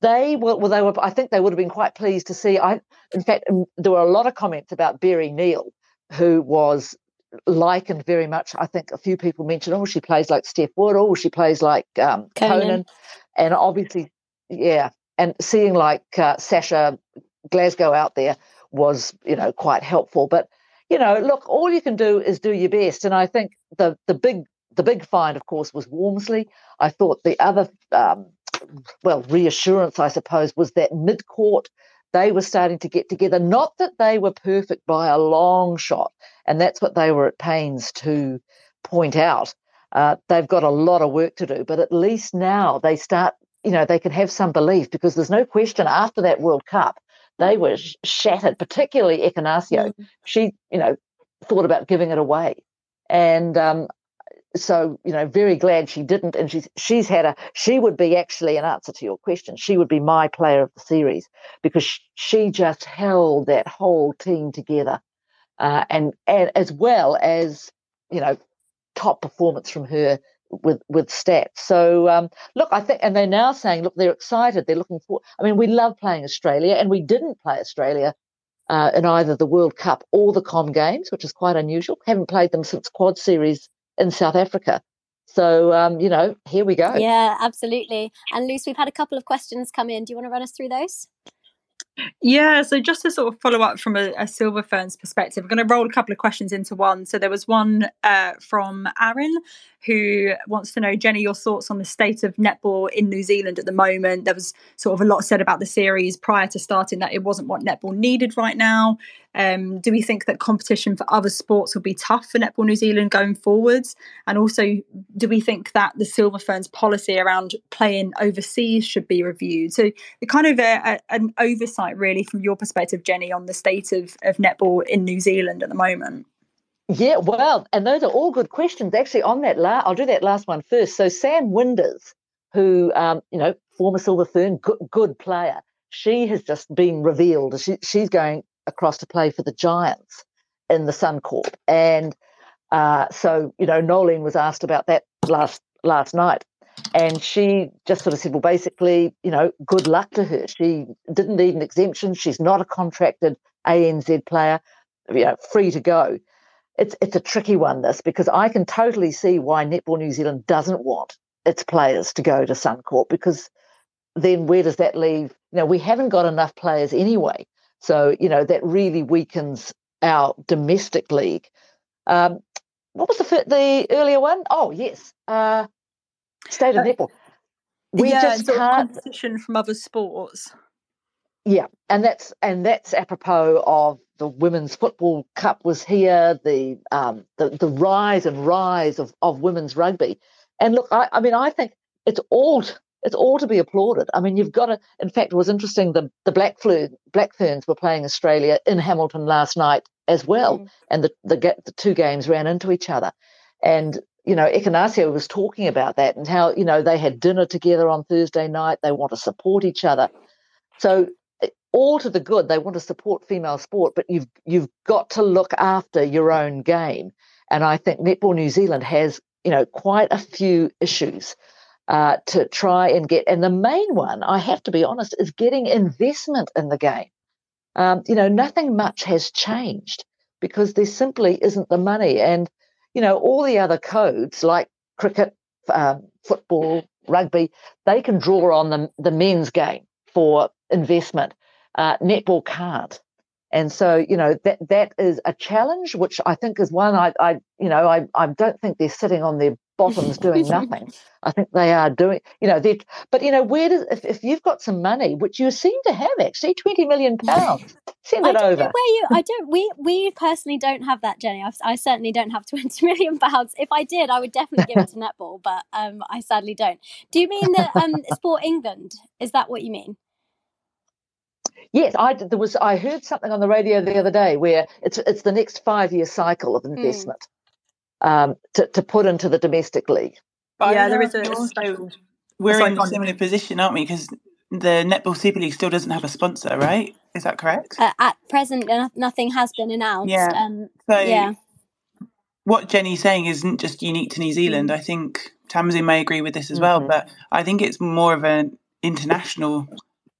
C: they were, well, they were, I think they would have been quite pleased to see. I, in fact, um, there were a lot of comments about Berri Neil, who was likened very much. I think a few people mentioned, oh, she plays like Steph Wood, oh, she plays like um, Conan. Conan. and obviously, yeah, and seeing like uh, Sasha Glasgow out there was, you know, quite helpful. But, you know, look, all you can do is do your best. And I think the the big the big find, of course, was Walmsley. I thought the other, um, well, reassurance, I suppose, was that mid court they were starting to get together. Not that they were perfect by a long shot, and that's what they were at pains to point out. Uh, they've got a lot of work to do, but at least now they start, you know, they can have some belief because there's no question after that World Cup, they were sh- shattered, particularly Ekenasio. Mm. She, you know, thought about giving it away. And um, so you know very glad she didn't and she's she's had a she would be actually an answer to your question she would be my player of the series because she just held that whole team together uh, and and as well as you know top performance from her with with stats so um, look i think and they're now saying look they're excited they're looking for i mean we love playing australia and we didn't play australia uh, in either the World Cup or the Com Games, which is quite unusual. Haven't played them since Quad Series in South Africa. So, um, you know, here we go.
B: Yeah, absolutely. And Luce, we've had a couple of questions come in. Do you want to run us through those?
A: Yeah, so just to sort of follow up from a, a Silver Ferns perspective, I'm going to roll a couple of questions into one. So there was one uh, from Aaron who wants to know, Jenny, your thoughts on the state of netball in New Zealand at the moment. There was sort of a lot said about the series prior to starting that it wasn't what netball needed right now. Um, do we think that competition for other sports will be tough for Netball New Zealand going forwards? And also, do we think that the Silver Ferns policy around playing overseas should be reviewed? So, kind of a, a, an oversight, really, from your perspective, Jenny, on the state of, of netball in New Zealand at the moment.
C: Yeah, well, and those are all good questions. Actually, on that, la- I'll do that last one first. So Sam Winders, who um, you know, former Silver Fern, good, good player, she has just been revealed. She, she's going across to play for the Giants in the Suncorp, and uh, so you know, Noeline was asked about that last last night, and she just sort of said, well, basically, you know, good luck to her. She didn't need an exemption. She's not a contracted ANZ player, you know, free to go it's it's a tricky one this because I can totally see why Netball New Zealand doesn't want its players to go to Suncorp because then where does that leave? You know, we haven't got enough players anyway, so you know that really weakens our domestic league. Um, what was the the earlier one? Oh yes, uh, state of uh, netball.
A: We yeah, just can't competition from other sports.
C: Yeah, and that's and that's apropos of the women's football cup was here, the um, the, the rise and rise of, of women's rugby. And look, I, I mean, I think it's all it's all to be applauded. I mean, you've got to. In fact, it was interesting. The the Black Flu, Black Ferns were playing Australia in Hamilton last night as well, mm. and the, the the two games ran into each other. And you know, Ekenasio was talking about that and how you know they had dinner together on Thursday night. They want to support each other. So all to the good. They want to support female sport, but you've you've got to look after your own game. And I think Netball New Zealand has, you know, quite a few issues uh, to try and get. And the main one, I have to be honest, is getting investment in the game. Um, you know, nothing much has changed because there simply isn't the money. And you know, all the other codes like cricket, um, football, rugby, they can draw on the the men's game for investment uh, netball can't. And so, you know, that that is a challenge, which I think is one I, I you know, I, I don't think they're sitting on their bottoms (laughs) doing nothing. I think they are doing, you know, they but you know, where does if, if you've got some money, which you seem to have actually, twenty million (laughs) pounds, send it over.
B: where you I (laughs) don't we we personally don't have that, Jenny. I, I certainly don't have twenty million pounds. If I did, I would definitely give it to netball, but um I sadly don't. Do you mean that um Sport England? Is that what you mean?
C: Yes, I there was. I heard something on the radio the other day where it's it's the next five year cycle of hmm. investment mm. um, to to put into the domestic league.
A: But yeah, there is a, also,
D: we're in a similar position, aren't we? Because the Netball Super League still doesn't have a sponsor, right? Is that correct?
B: Uh, at present, nothing has been announced.
D: Yeah. Um, so yeah. What Jenny's saying isn't just unique to New Zealand. Mm. I think Tamsin may agree with this as mm-hmm. well, but I think it's more of an international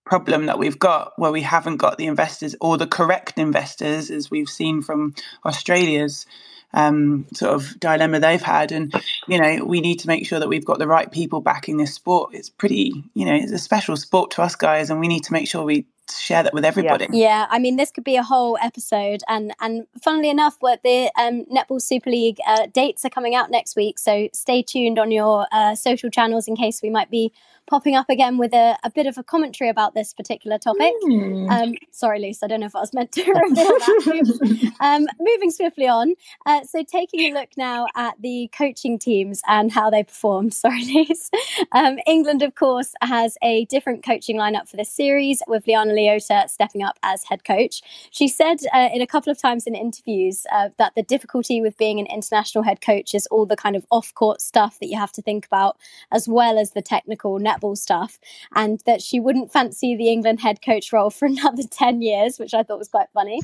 D: problem that we've got where we haven't got the investors or the correct investors, as we've seen from Australia's um, sort of dilemma they've had. And, you know, we need to make sure that we've got the right people backing this sport. It's pretty, you know, it's a special sport to us guys, and we need to make sure we share that with everybody.
B: Yeah. yeah, I mean, this could be a whole episode, and and funnily enough, what the um, Netball Super League uh, dates are coming out next week, so stay tuned on your uh, social channels in case we might be popping up again with a, a bit of a commentary about this particular topic. Mm. Um, sorry, Luce, I don't know if I was meant to (laughs) reveal that. (laughs) um, moving swiftly on. Uh, so, taking a look now at the coaching teams and how they performed. (laughs) Sorry, Luce. Um, England, of course, has a different coaching lineup for this series with Liana Leota stepping up as head coach. She said uh, in a couple of times in interviews uh, that the difficulty with being an international head coach is all the kind of off court stuff that you have to think about, as well as the technical net netball stuff, and that she wouldn't fancy the England head coach role for (laughs) another 10 years, which I thought was quite funny.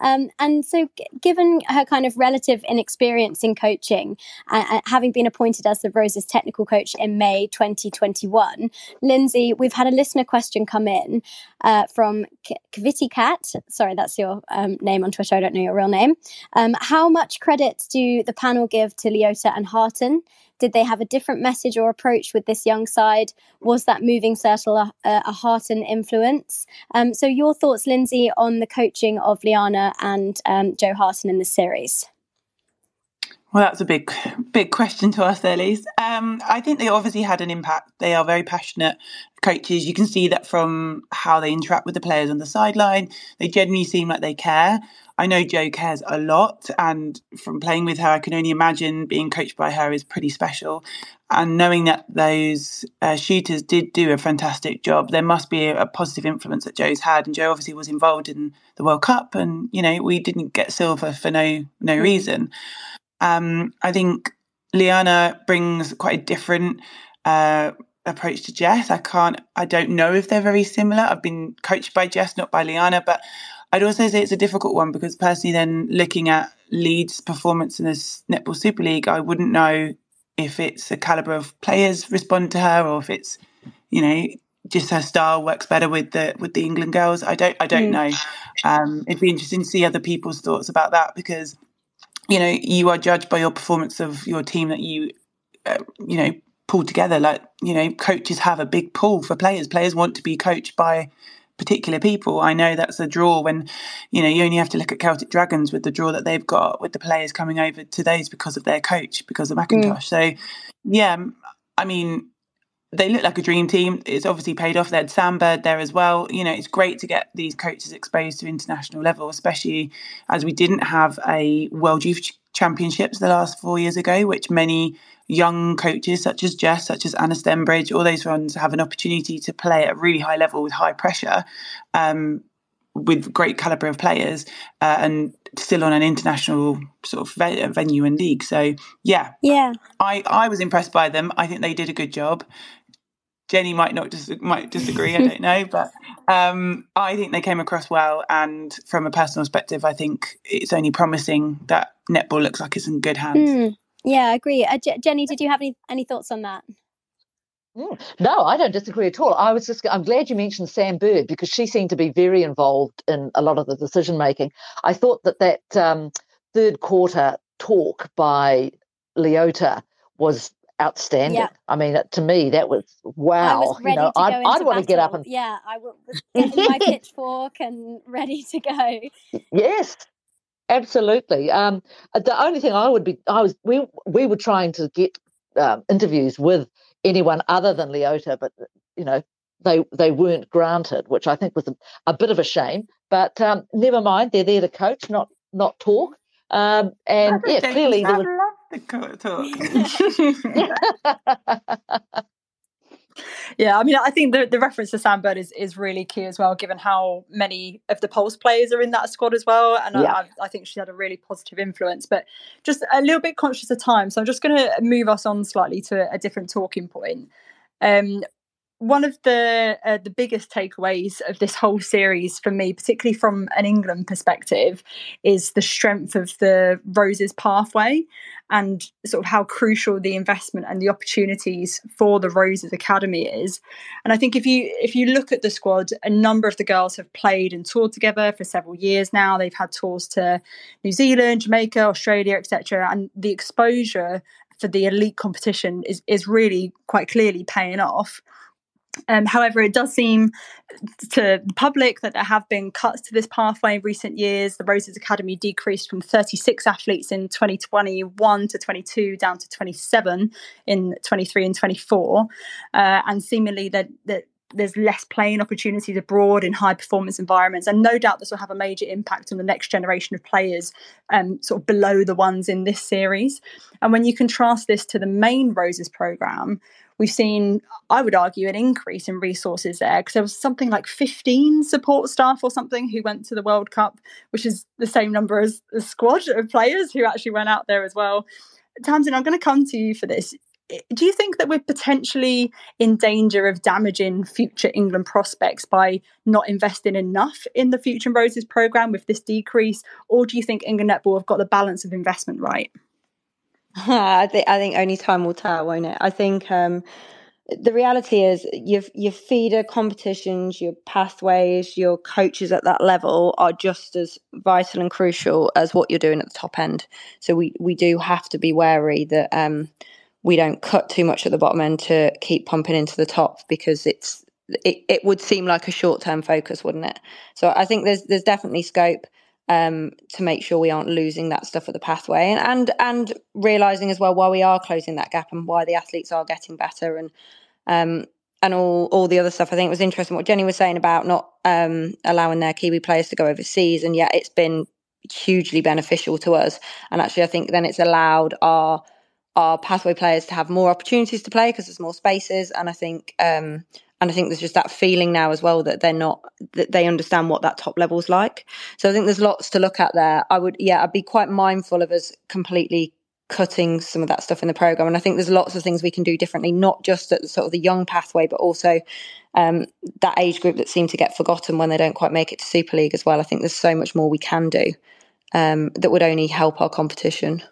B: Um, and so, g- given her kind of relative inexperience in coaching, uh, uh, having been appointed as the Roses technical coach in May 2021, Lindsay, we've had a listener question come in uh, from K- Kvitty Cat. Sorry, that's your um, name on Twitter. I don't know your real name. Um, how much credit do the panel give to Leota and Harten? Did they have a different message or approach with this young side? Was that moving circle a, a Harten influence? Um, so, your thoughts, Lindsay, on the coaching of Liana and um, Jo Harten in the series?
D: Well, that's a big, big question to ask there. Um, I think they obviously had an impact. They are very passionate coaches. You can see that from how they interact with the players on the sideline. They genuinely seem like they care. I know Jo cares a lot, and from playing with her, I can only imagine being coached by her is pretty special. And knowing that those uh, shooters did do a fantastic job, there must be a, a, positive influence that Jo's had. And Jo obviously was involved in the World Cup, and you know we didn't get silver for no no reason. Um, I think Liana brings quite a different uh, approach to Jess. I can't, I don't know if they're very similar. I've been coached by Jess, not by Liana, but I'd also say it's a difficult one because personally, then looking at Leeds' performance in this Netball Super League, I wouldn't know if it's the caliber of players respond to her or if it's, you know, just her style works better with the with the England girls. I don't I don't mm. know. Um, it'd be interesting to see other people's thoughts about that because, you know, you are judged by your performance of your team that you, uh, you know, pull together. Like you know, coaches have a big pull for players. Players want to be coached by particular people. I know that's a draw when, you know, you only have to look at Celtic Dragons with the draw that they've got with the players coming over to those because of their coach, because of McIntosh. Mm. So, yeah, I mean, they look like a dream team. It's obviously paid off. They had Sandberg there as well. You know, it's great to get these coaches exposed to international level, especially as we didn't have a World Youth Championships the last four years ago, which many young coaches such as Jess, such as Anna Stembridge, all those ones have an opportunity to play at a really high level with high pressure, um, with great caliber of players, uh, and still on an international sort of venue and league. So yeah,
B: yeah,
D: I I was impressed by them. I think they did a good job. Jenny might not dis- might disagree. I (laughs) don't know, but um, I think they came across well. And from a personal perspective, I think it's only promising that netball looks like it's in good hands.
B: Mm. Yeah, I agree. Uh, J- Jenny, did you have any any thoughts on that?
C: Mm, no, I don't disagree at all. I was just I'm glad you mentioned Sam Bird because she seemed to be very involved in a lot of the decision making. I thought that that um, third quarter talk by Leota was outstanding. Yeah. I mean, to me, that was wow.
B: Was
C: you know, I'd, I'd want to get up and
B: yeah, I was (laughs) getting my pitchfork and ready to go.
C: Yes, Absolutely. Um, uh, the only thing I would be, I was, we we were trying to get um, interviews with anyone other than Leota, but you know they they weren't granted, which I think was a, a bit of a shame. But um, never mind, they're there to coach, not not talk. Um, and yeah, clearly there was. (laughs)
A: Yeah, I mean, I think the, the reference to Sam Bird is, is really key as well, given how many of the Pulse players are in that squad as well. And yeah. I, I, think she had a really positive influence, but just a little bit conscious of time. So I'm just going to move us on slightly to a different talking point. Um, one of the uh, the biggest takeaways of this whole series for me, particularly from an England perspective, is the strength of the Roses pathway and sort of how crucial the investment and the opportunities for the Roses Academy is. And I think if you if you look at the squad, a number of the girls have played and toured together for several years now. They've had tours to New Zealand, Jamaica, Australia, etc. And the exposure for the elite competition is is really quite clearly paying off. Um, however, it does seem to the public that there have been cuts to this pathway in recent years. The Roses Academy decreased from 36 athletes in 2021 to 22 down to 27 in 23 and 24. Uh, and seemingly that, that there's less playing opportunities abroad in high performance environments. And no doubt this will have a major impact on the next generation of players, um, sort of below the ones in this series. And when you contrast this to the main Roses program, we've seen, I would argue, an increase in resources there because there was something like 15 support staff or something who went to the World Cup, which is the same number as the squad of players who actually went out there as well. Tamsin, I'm going to come to you for this. Do you think that we're potentially in danger of damaging future England prospects by not investing enough in the Future and Roses programme with this decrease? Or do you think England Netball have got the balance of investment right? (laughs)
E: I think I think only time will tell, won't it? I think um, the reality is your your feeder competitions, your pathways, your coaches at that level are just as vital and crucial as what you're doing at the top end. So we we do have to be wary that um, we don't cut too much at the bottom end to keep pumping into the top because it's it, it would seem like a short term focus, wouldn't it? So I think there's there's definitely scope um, to make sure we aren't losing that stuff at the pathway and, and and realizing as well why we are closing that gap and why the athletes are getting better and um, and all all the other stuff. I think it was interesting what Jenny was saying about not um, allowing their Kiwi players to go overseas, and yet it's been hugely beneficial to us. And actually, I think then it's allowed our our pathway players to have more opportunities to play because there's more spaces. And I think um, and I think there's just that feeling now as well that they're not that they understand what that top level's like. So I think there's lots to look at there. I would yeah, I'd be quite mindful of us completely cutting some of that stuff in the program. And I think there's lots of things we can do differently, not just at the sort of the young pathway, but also um, that age group that seem to get forgotten when they don't quite make it to Super League as well. I think there's so much more we can do um, that would only help our competition.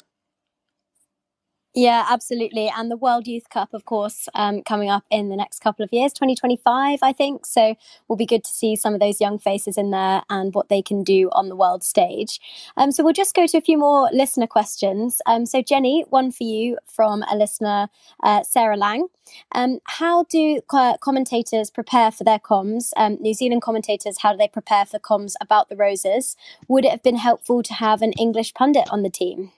B: Yeah, absolutely. And the World Youth Cup, of course, um, coming up in the next couple of years, 2025, I think. So we'll be good to see some of those young faces in there and what they can do on the world stage. Um, so we'll just go to a few more listener questions. Um, so, Jenny, one for you from a listener, uh, Sarah Lang. Um, how do commentators prepare for their comms? Um, New Zealand commentators, how do they prepare for comms about the Roses? Would it have been helpful to have an English pundit on the team?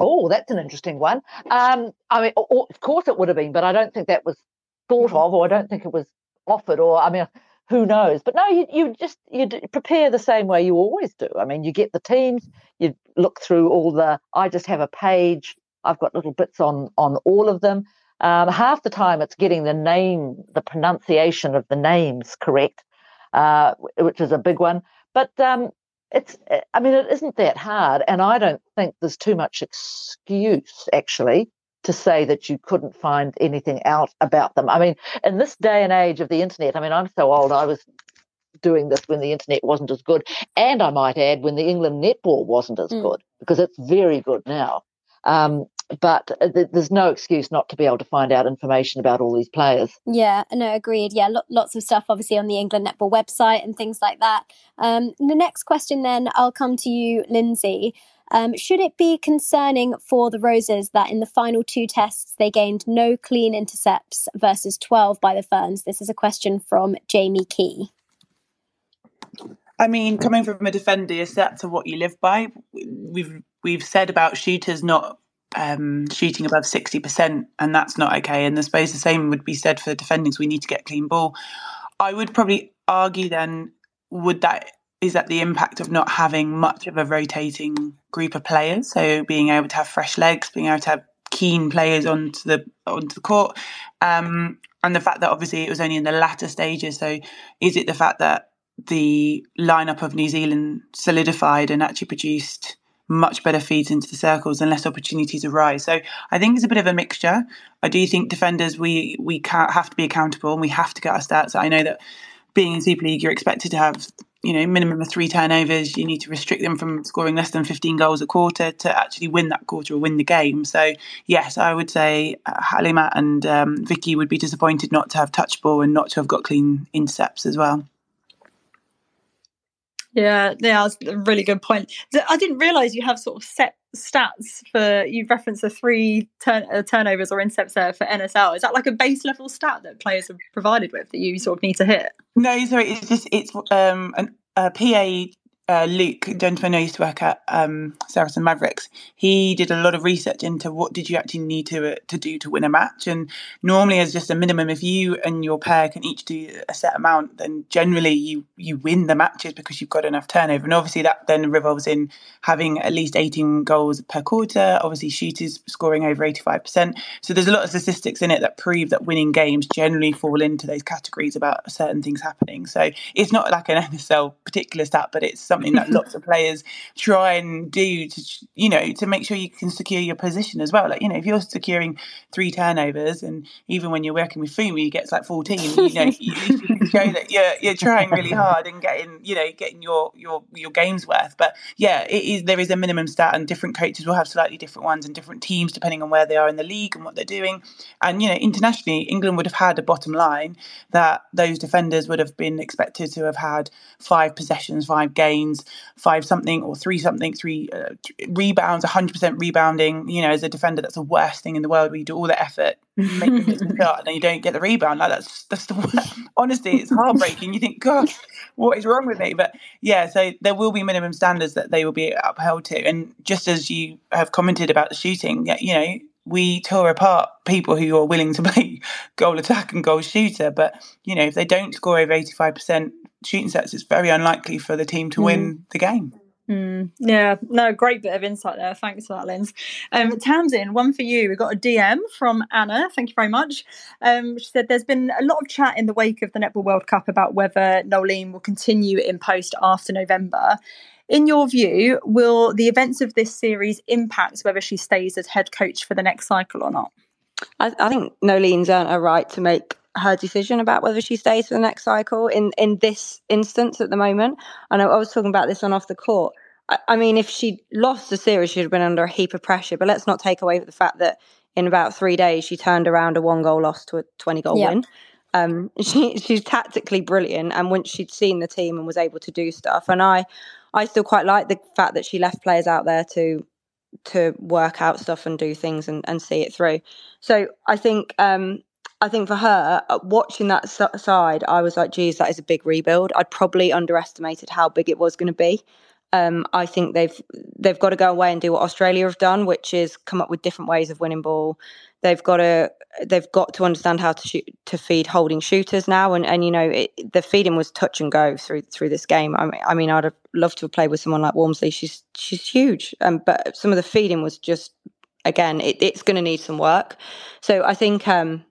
C: Oh, that's an interesting one. Um, I mean, of course it would have been, but I don't think that was thought mm-hmm. of, or I don't think it was offered, or I mean, who knows? But no, you, you just you prepare the same way you always do. I mean, you get the teams, you look through all the. I just have a page. I've got little bits on on all of them. Um, half the time, it's getting the name, the pronunciation of the names correct, uh, which is a big one. But um, it's eh, i mean it isn't that hard and i don't think there's too much excuse actually to say that you couldn't find anything out about them i mean in this day and age of the internet i mean i'm so old i was doing this when the internet wasn't as good and i might add when the england netball wasn't as mm. good because it's very good now um, but uh, th- there's no excuse not to be able to find out information about all these players.
B: Yeah, no, agreed. Yeah, lo- lots of stuff obviously on the England Netball website and things like that. Um, the next question, then, I'll come to you, Lindsay. Um, should it be concerning for the Roses that in the final two tests they gained no clean intercepts versus 12 by the Ferns? This is a question from Jamie Key.
D: I mean, coming from a defender, is that to what you live by? We've we've said about shooters not um, shooting above 60%, and that's not okay. And I suppose the same would be said for defending, so we need to get clean ball. I would probably argue then, would that is that the impact of not having much of a rotating group of players? So being able to have fresh legs, being able to have keen players onto the onto the court, um, and the fact that obviously it was only in the latter stages. So is it the fact that the lineup of New Zealand solidified and actually produced much better feeds into the circles and less opportunities arise. So I think it's a bit of a mixture. I do think defenders we we have to be accountable and we have to get our stats. I know that being in Super League, you're expected to have you know minimum of three turnovers. You need to restrict them from scoring less than 15 goals a quarter to actually win that quarter or win the game. So yes, I would say uh, Halimah and um, Vicky would be disappointed not to have touch ball and not to have got clean intercepts as well.
A: Yeah, yeah, that's a really good point. I didn't realize you have sort of set stats for you reference the three turn, uh, turnovers or intercepts there for NSL. Is that like a base level stat that players are provided with that you sort of need to hit?
D: No, sorry, it's just it's um an, a PA uh, Luke, gentleman who used to work at um, Saracen Mavericks, he did a lot of research into what did you actually need to uh, to do to win a match. And normally, as just a minimum, if you and your pair can each do a set amount, then generally you you win the matches because you've got enough turnover. And obviously, that then revolves in having at least 18 goals per quarter. Obviously, shooters scoring over 85%. So there's a lot of statistics in it that prove that winning games generally fall into those categories about certain things happening. So it's not like an (laughs) NSL particular stat, but it's something something that lots of players try and do to you know to make sure you can secure your position as well. Like you know if you're securing three turnovers and even when you're working with Funmi he gets like 14 you know (laughs) you, show that you're you're trying really hard and getting you know getting your your your games worth but yeah it is there is a minimum stat and different coaches will have slightly different ones and different teams depending on where they are in the league and what they're doing and you know internationally England would have had a bottom line that those defenders would have been expected to have had five possessions five gains five something or three something, three uh, rebounds, 100% rebounding. You know, as a defender, that's the worst thing in the world where you do all the effort, make the (laughs) shot, and then you don't get the rebound. Like that's that's the worst. honestly, it's heartbreaking. You think, God, what is wrong with me? But yeah, so there will be minimum standards that they will be upheld to. And just as you have commented about the shooting, you know, we tore apart people who are willing to (laughs) play goal attack and goal shooter. But you know, if they don't score over eighty five percent shooting sets, it's very unlikely for the team to mm. win the game.
A: Mm, yeah, no, great bit of insight there. Thanks for that, Linz. Um, Tamsin, one for you. We've got a DM from Anna. Thank you very much. Um, she said there's been a lot of chat in the wake of the Netball World Cup about whether Noeline will continue in post after November. In your view, will the events of this series impact whether she stays as head coach for the next cycle or not?
E: I, I think Noeline's earned a right to make her decision about whether she stays for the next cycle in in this instance at the moment. I I was talking about this on off the court. I, I mean, if she lost the series, she'd have been under a heap of pressure. But let's not take away the fact that in about three days she turned around a one goal loss to a twenty goal yep. win. Um, (laughs) she she's tactically brilliant, and once she'd seen the team and was able to do stuff, and I I still quite like the fact that she left players out there to to work out stuff and do things and, and see it through. So I think um, I think for her, uh, watching that side, I was like, geez, that is a big rebuild. I'd probably underestimated how big it was going to be. Um, I think they've they've got to go away and do what Australia have done, which is come up with different ways of winning ball. They've got to they've got to understand how to shoot, to feed holding shooters now, and and you know it, the feeding was touch and go through through this game. I mean, I mean, I'd have loved to have played with someone like Walmsley. She's she's huge, um, but some of the feeding was just again, it, it's going to need some work. So I think um,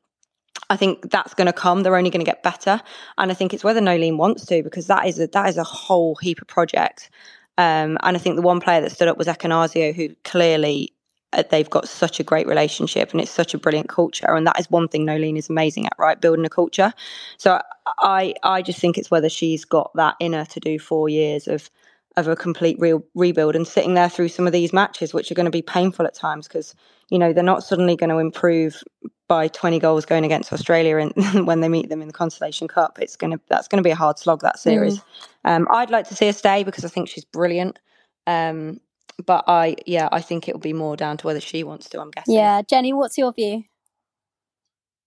E: I think that's going to come. They're only going to get better, and I think it's whether Noeline wants to because that is a that is a whole heap of project. Um, and I think the one player that stood up was Ekenasio, who clearly uh, they've got such a great relationship and it's such a brilliant culture. And that is one thing Noeline is amazing at, right? Building a culture. So I I just think it's whether she's got that inner to do four years of of a complete real rebuild and sitting there through some of these matches, which are going to be painful at times because you know they're not suddenly going to improve by 20 goals going against Australia and (laughs) when they meet them in the Constellation Cup. It's going to that's going to be a hard slog that series. Mm. Um, I'd like to see her stay because I think she's brilliant. Um, but I yeah I think it will be more down to whether she wants to. I'm guessing.
B: Yeah, Jenny, what's your view?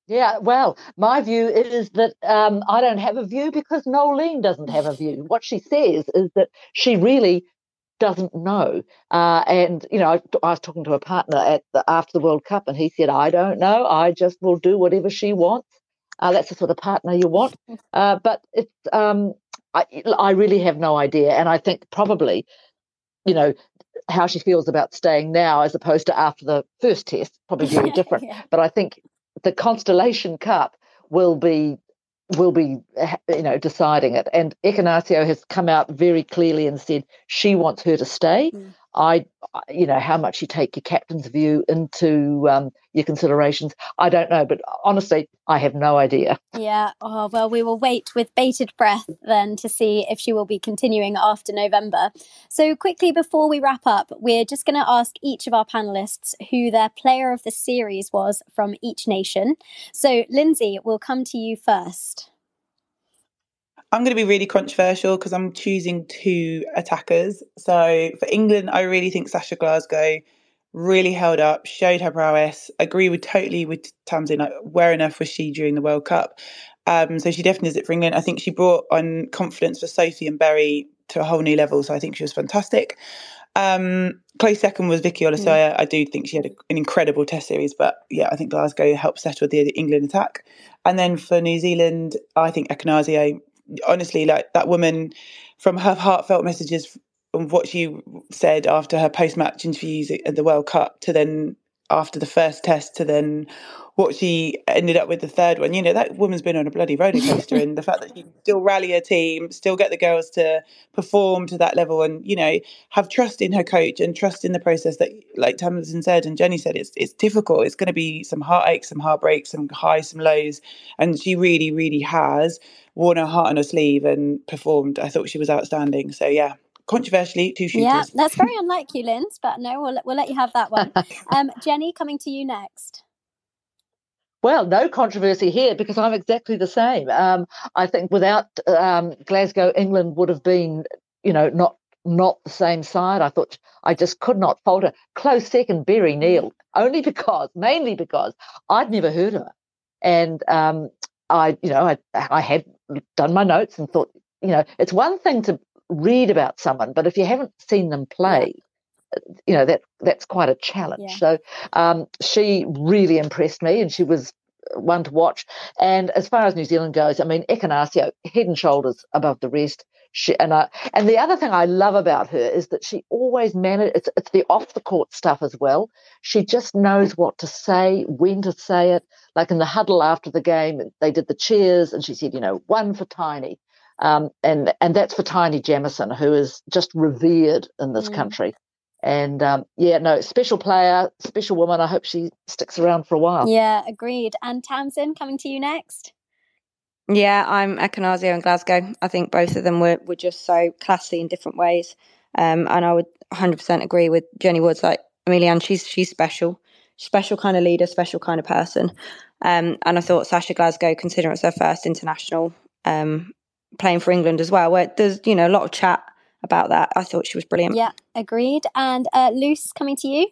C: Yeah, well, my view is that um, I don't have a view because Noeline doesn't have a view. What she says is that she really doesn't know. Uh, and you know, I, I, was talking to a partner at the, after the World Cup, and he said, "I don't know. I just will do whatever she wants." Uh, that's the sort of partner you want. (laughs) Uh, but it's um, I, I really have no idea, and I think probably, you know, how she feels about staying now as opposed to after the first test probably very (laughs) different. yeah. But I think the Constellation Cup will be will be you know deciding it and Ekenasio has come out very clearly and said she wants her to stay mm. I, you know, how much you take your captain's view into um, your considerations, I don't know. But honestly, I have no idea.
B: Yeah. Oh, well, we will wait with bated breath then to see if she will be continuing after November. So, quickly before we wrap up, we're just going to ask each of our panelists who their player of the series was from each nation. So, Lindsay, we'll come to you first.
D: I'm going to be really controversial because I'm choosing two attackers. So for England, I really think Sasha Glasgow really held up, showed her prowess. Agree with totally with Tamsin. Like, where enough was she during the World Cup? Um, so she definitely is it for England. I think she brought on confidence for Sophie and Berri to a whole new level. So I think she was fantastic. Um, close second was Vicky Olusoya. Mm. I do think she had a, an incredible test series, but yeah, I think Glasgow helped settle the, the England attack. And then for New Zealand, I think Ekenasio, honestly, like that woman from her heartfelt messages of what she said after her post match interviews at the World Cup to then after the first test to then what she ended up with the third one. You know, that woman's been on a bloody roller (laughs) coaster, and the fact that she still rally a team, still get the girls to perform to that level, and you know, have trust in her coach and trust in the process. That, like Tamsin said and Jenny said, it's it's difficult. It's going to be some heartaches, some heartbreaks, some highs, some lows, and she really, really has worn her heart on her sleeve and performed. I thought she was outstanding. So yeah, controversially, two shooters.
B: Yeah, that's very (laughs) unlike you, Linz, but no, we'll, we'll let you have that one. (laughs) Um, Jenny, coming to you next.
C: Well, no controversy here because I'm exactly the same. Um, I think without um, Glasgow, England would have been, you know, not not the same side. I thought I just could not falter. Close second, Berri Neil, only because, mainly because I'd never heard of her, and um, I, you know, I I had done my notes and thought, you know, it's one thing to read about someone, but if you haven't seen them play, you know that that's quite a challenge. Yeah. So um, she really impressed me, and she was one to watch. And as far as New Zealand goes, I mean, Ekenasio, head and shoulders above the rest. She, and I, and the other thing I love about her is that she always manages. It's, it's the off the court stuff as well. She just knows what to say, when to say it. Like in the huddle after the game, they did the cheers, and she said, you know, one for Taini, Um, and and that's for Taini Jamison, who is just revered in this mm. country. And um, yeah, no, special player, special woman. I hope she sticks around for a while.
B: Yeah, agreed. And Tamsin, coming to you next.
E: Yeah, I'm Ekenasio and Glasgow. I think both of them were, were just so classy in different ways. Um, and I would 100% agree with Jenny Woods. Like Ameliaranne, she's she's special, special kind of leader, special kind of person. Um, and I thought Sasha Glasgow, considering it's her first international, um, playing for England as well, where there's you know a lot of chat about that. I thought she was brilliant.
B: Yeah, agreed. And uh, Luce, coming to you.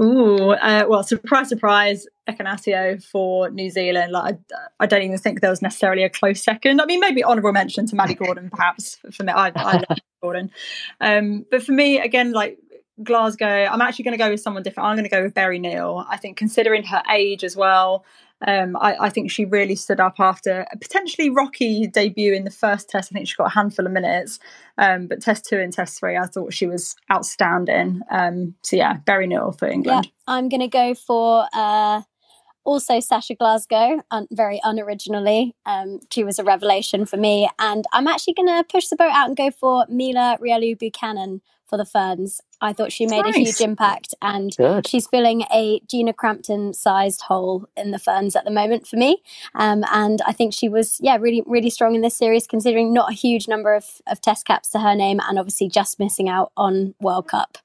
A: Ooh, uh, well, surprise, surprise, Ekenasio for New Zealand. Like, I, I, don't even think there was necessarily a close second. I mean, maybe honourable mention to Maddie Gordon, perhaps for me. I, I love Gordon, um, but for me, again, like Glasgow, I'm actually going to go with someone different. I'm going to go with Berri Neil. I think, considering her age as well, um, I, I, think she really stood up after a potentially rocky debut in the first test. I think she got a handful of minutes, um, but test two and test three, I thought she was outstanding. Um, so yeah, Berri Neil for England.
B: Yeah, I'm going to go for uh, also Sasha Glasgow, un- very unoriginally. Um, she was a revelation for me, and I'm actually going to push the boat out and go for Mila Reuelu Buchanan for the Ferns. I thought she made nice. a huge impact, and Good. she's filling a Gina Crampton sized hole in the Ferns at the moment for me. Um, and I think she was, yeah, really, really strong in this series, considering not a huge number of, of test caps to her name, and obviously just missing out on World Cup.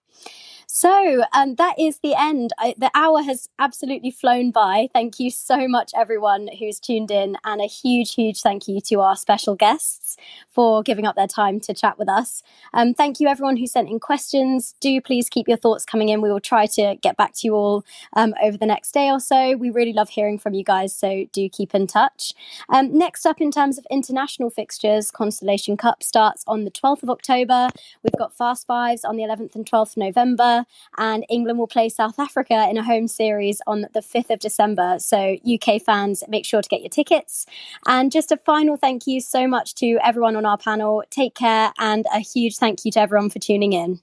B: So um, that is the end. I, the hour has absolutely flown by. Thank you so much, everyone who's tuned in, and a huge, huge thank you to our special guests for giving up their time to chat with us. Um, thank you, everyone who sent in questions. Do please keep your thoughts coming in. We will try to get back to you all um, over the next day or so. We really love hearing from you guys, so do keep in touch. Um, next up, in terms of international fixtures, Constellation Cup starts on the 12th of October. We've got Fast Fives on the 11th and 12th of And England will play South Africa in a home series on the 5th of December. So, UK fans, make sure to get your tickets. And just a final thank you so much to everyone on our panel. Take care, and a huge thank you to everyone for tuning in.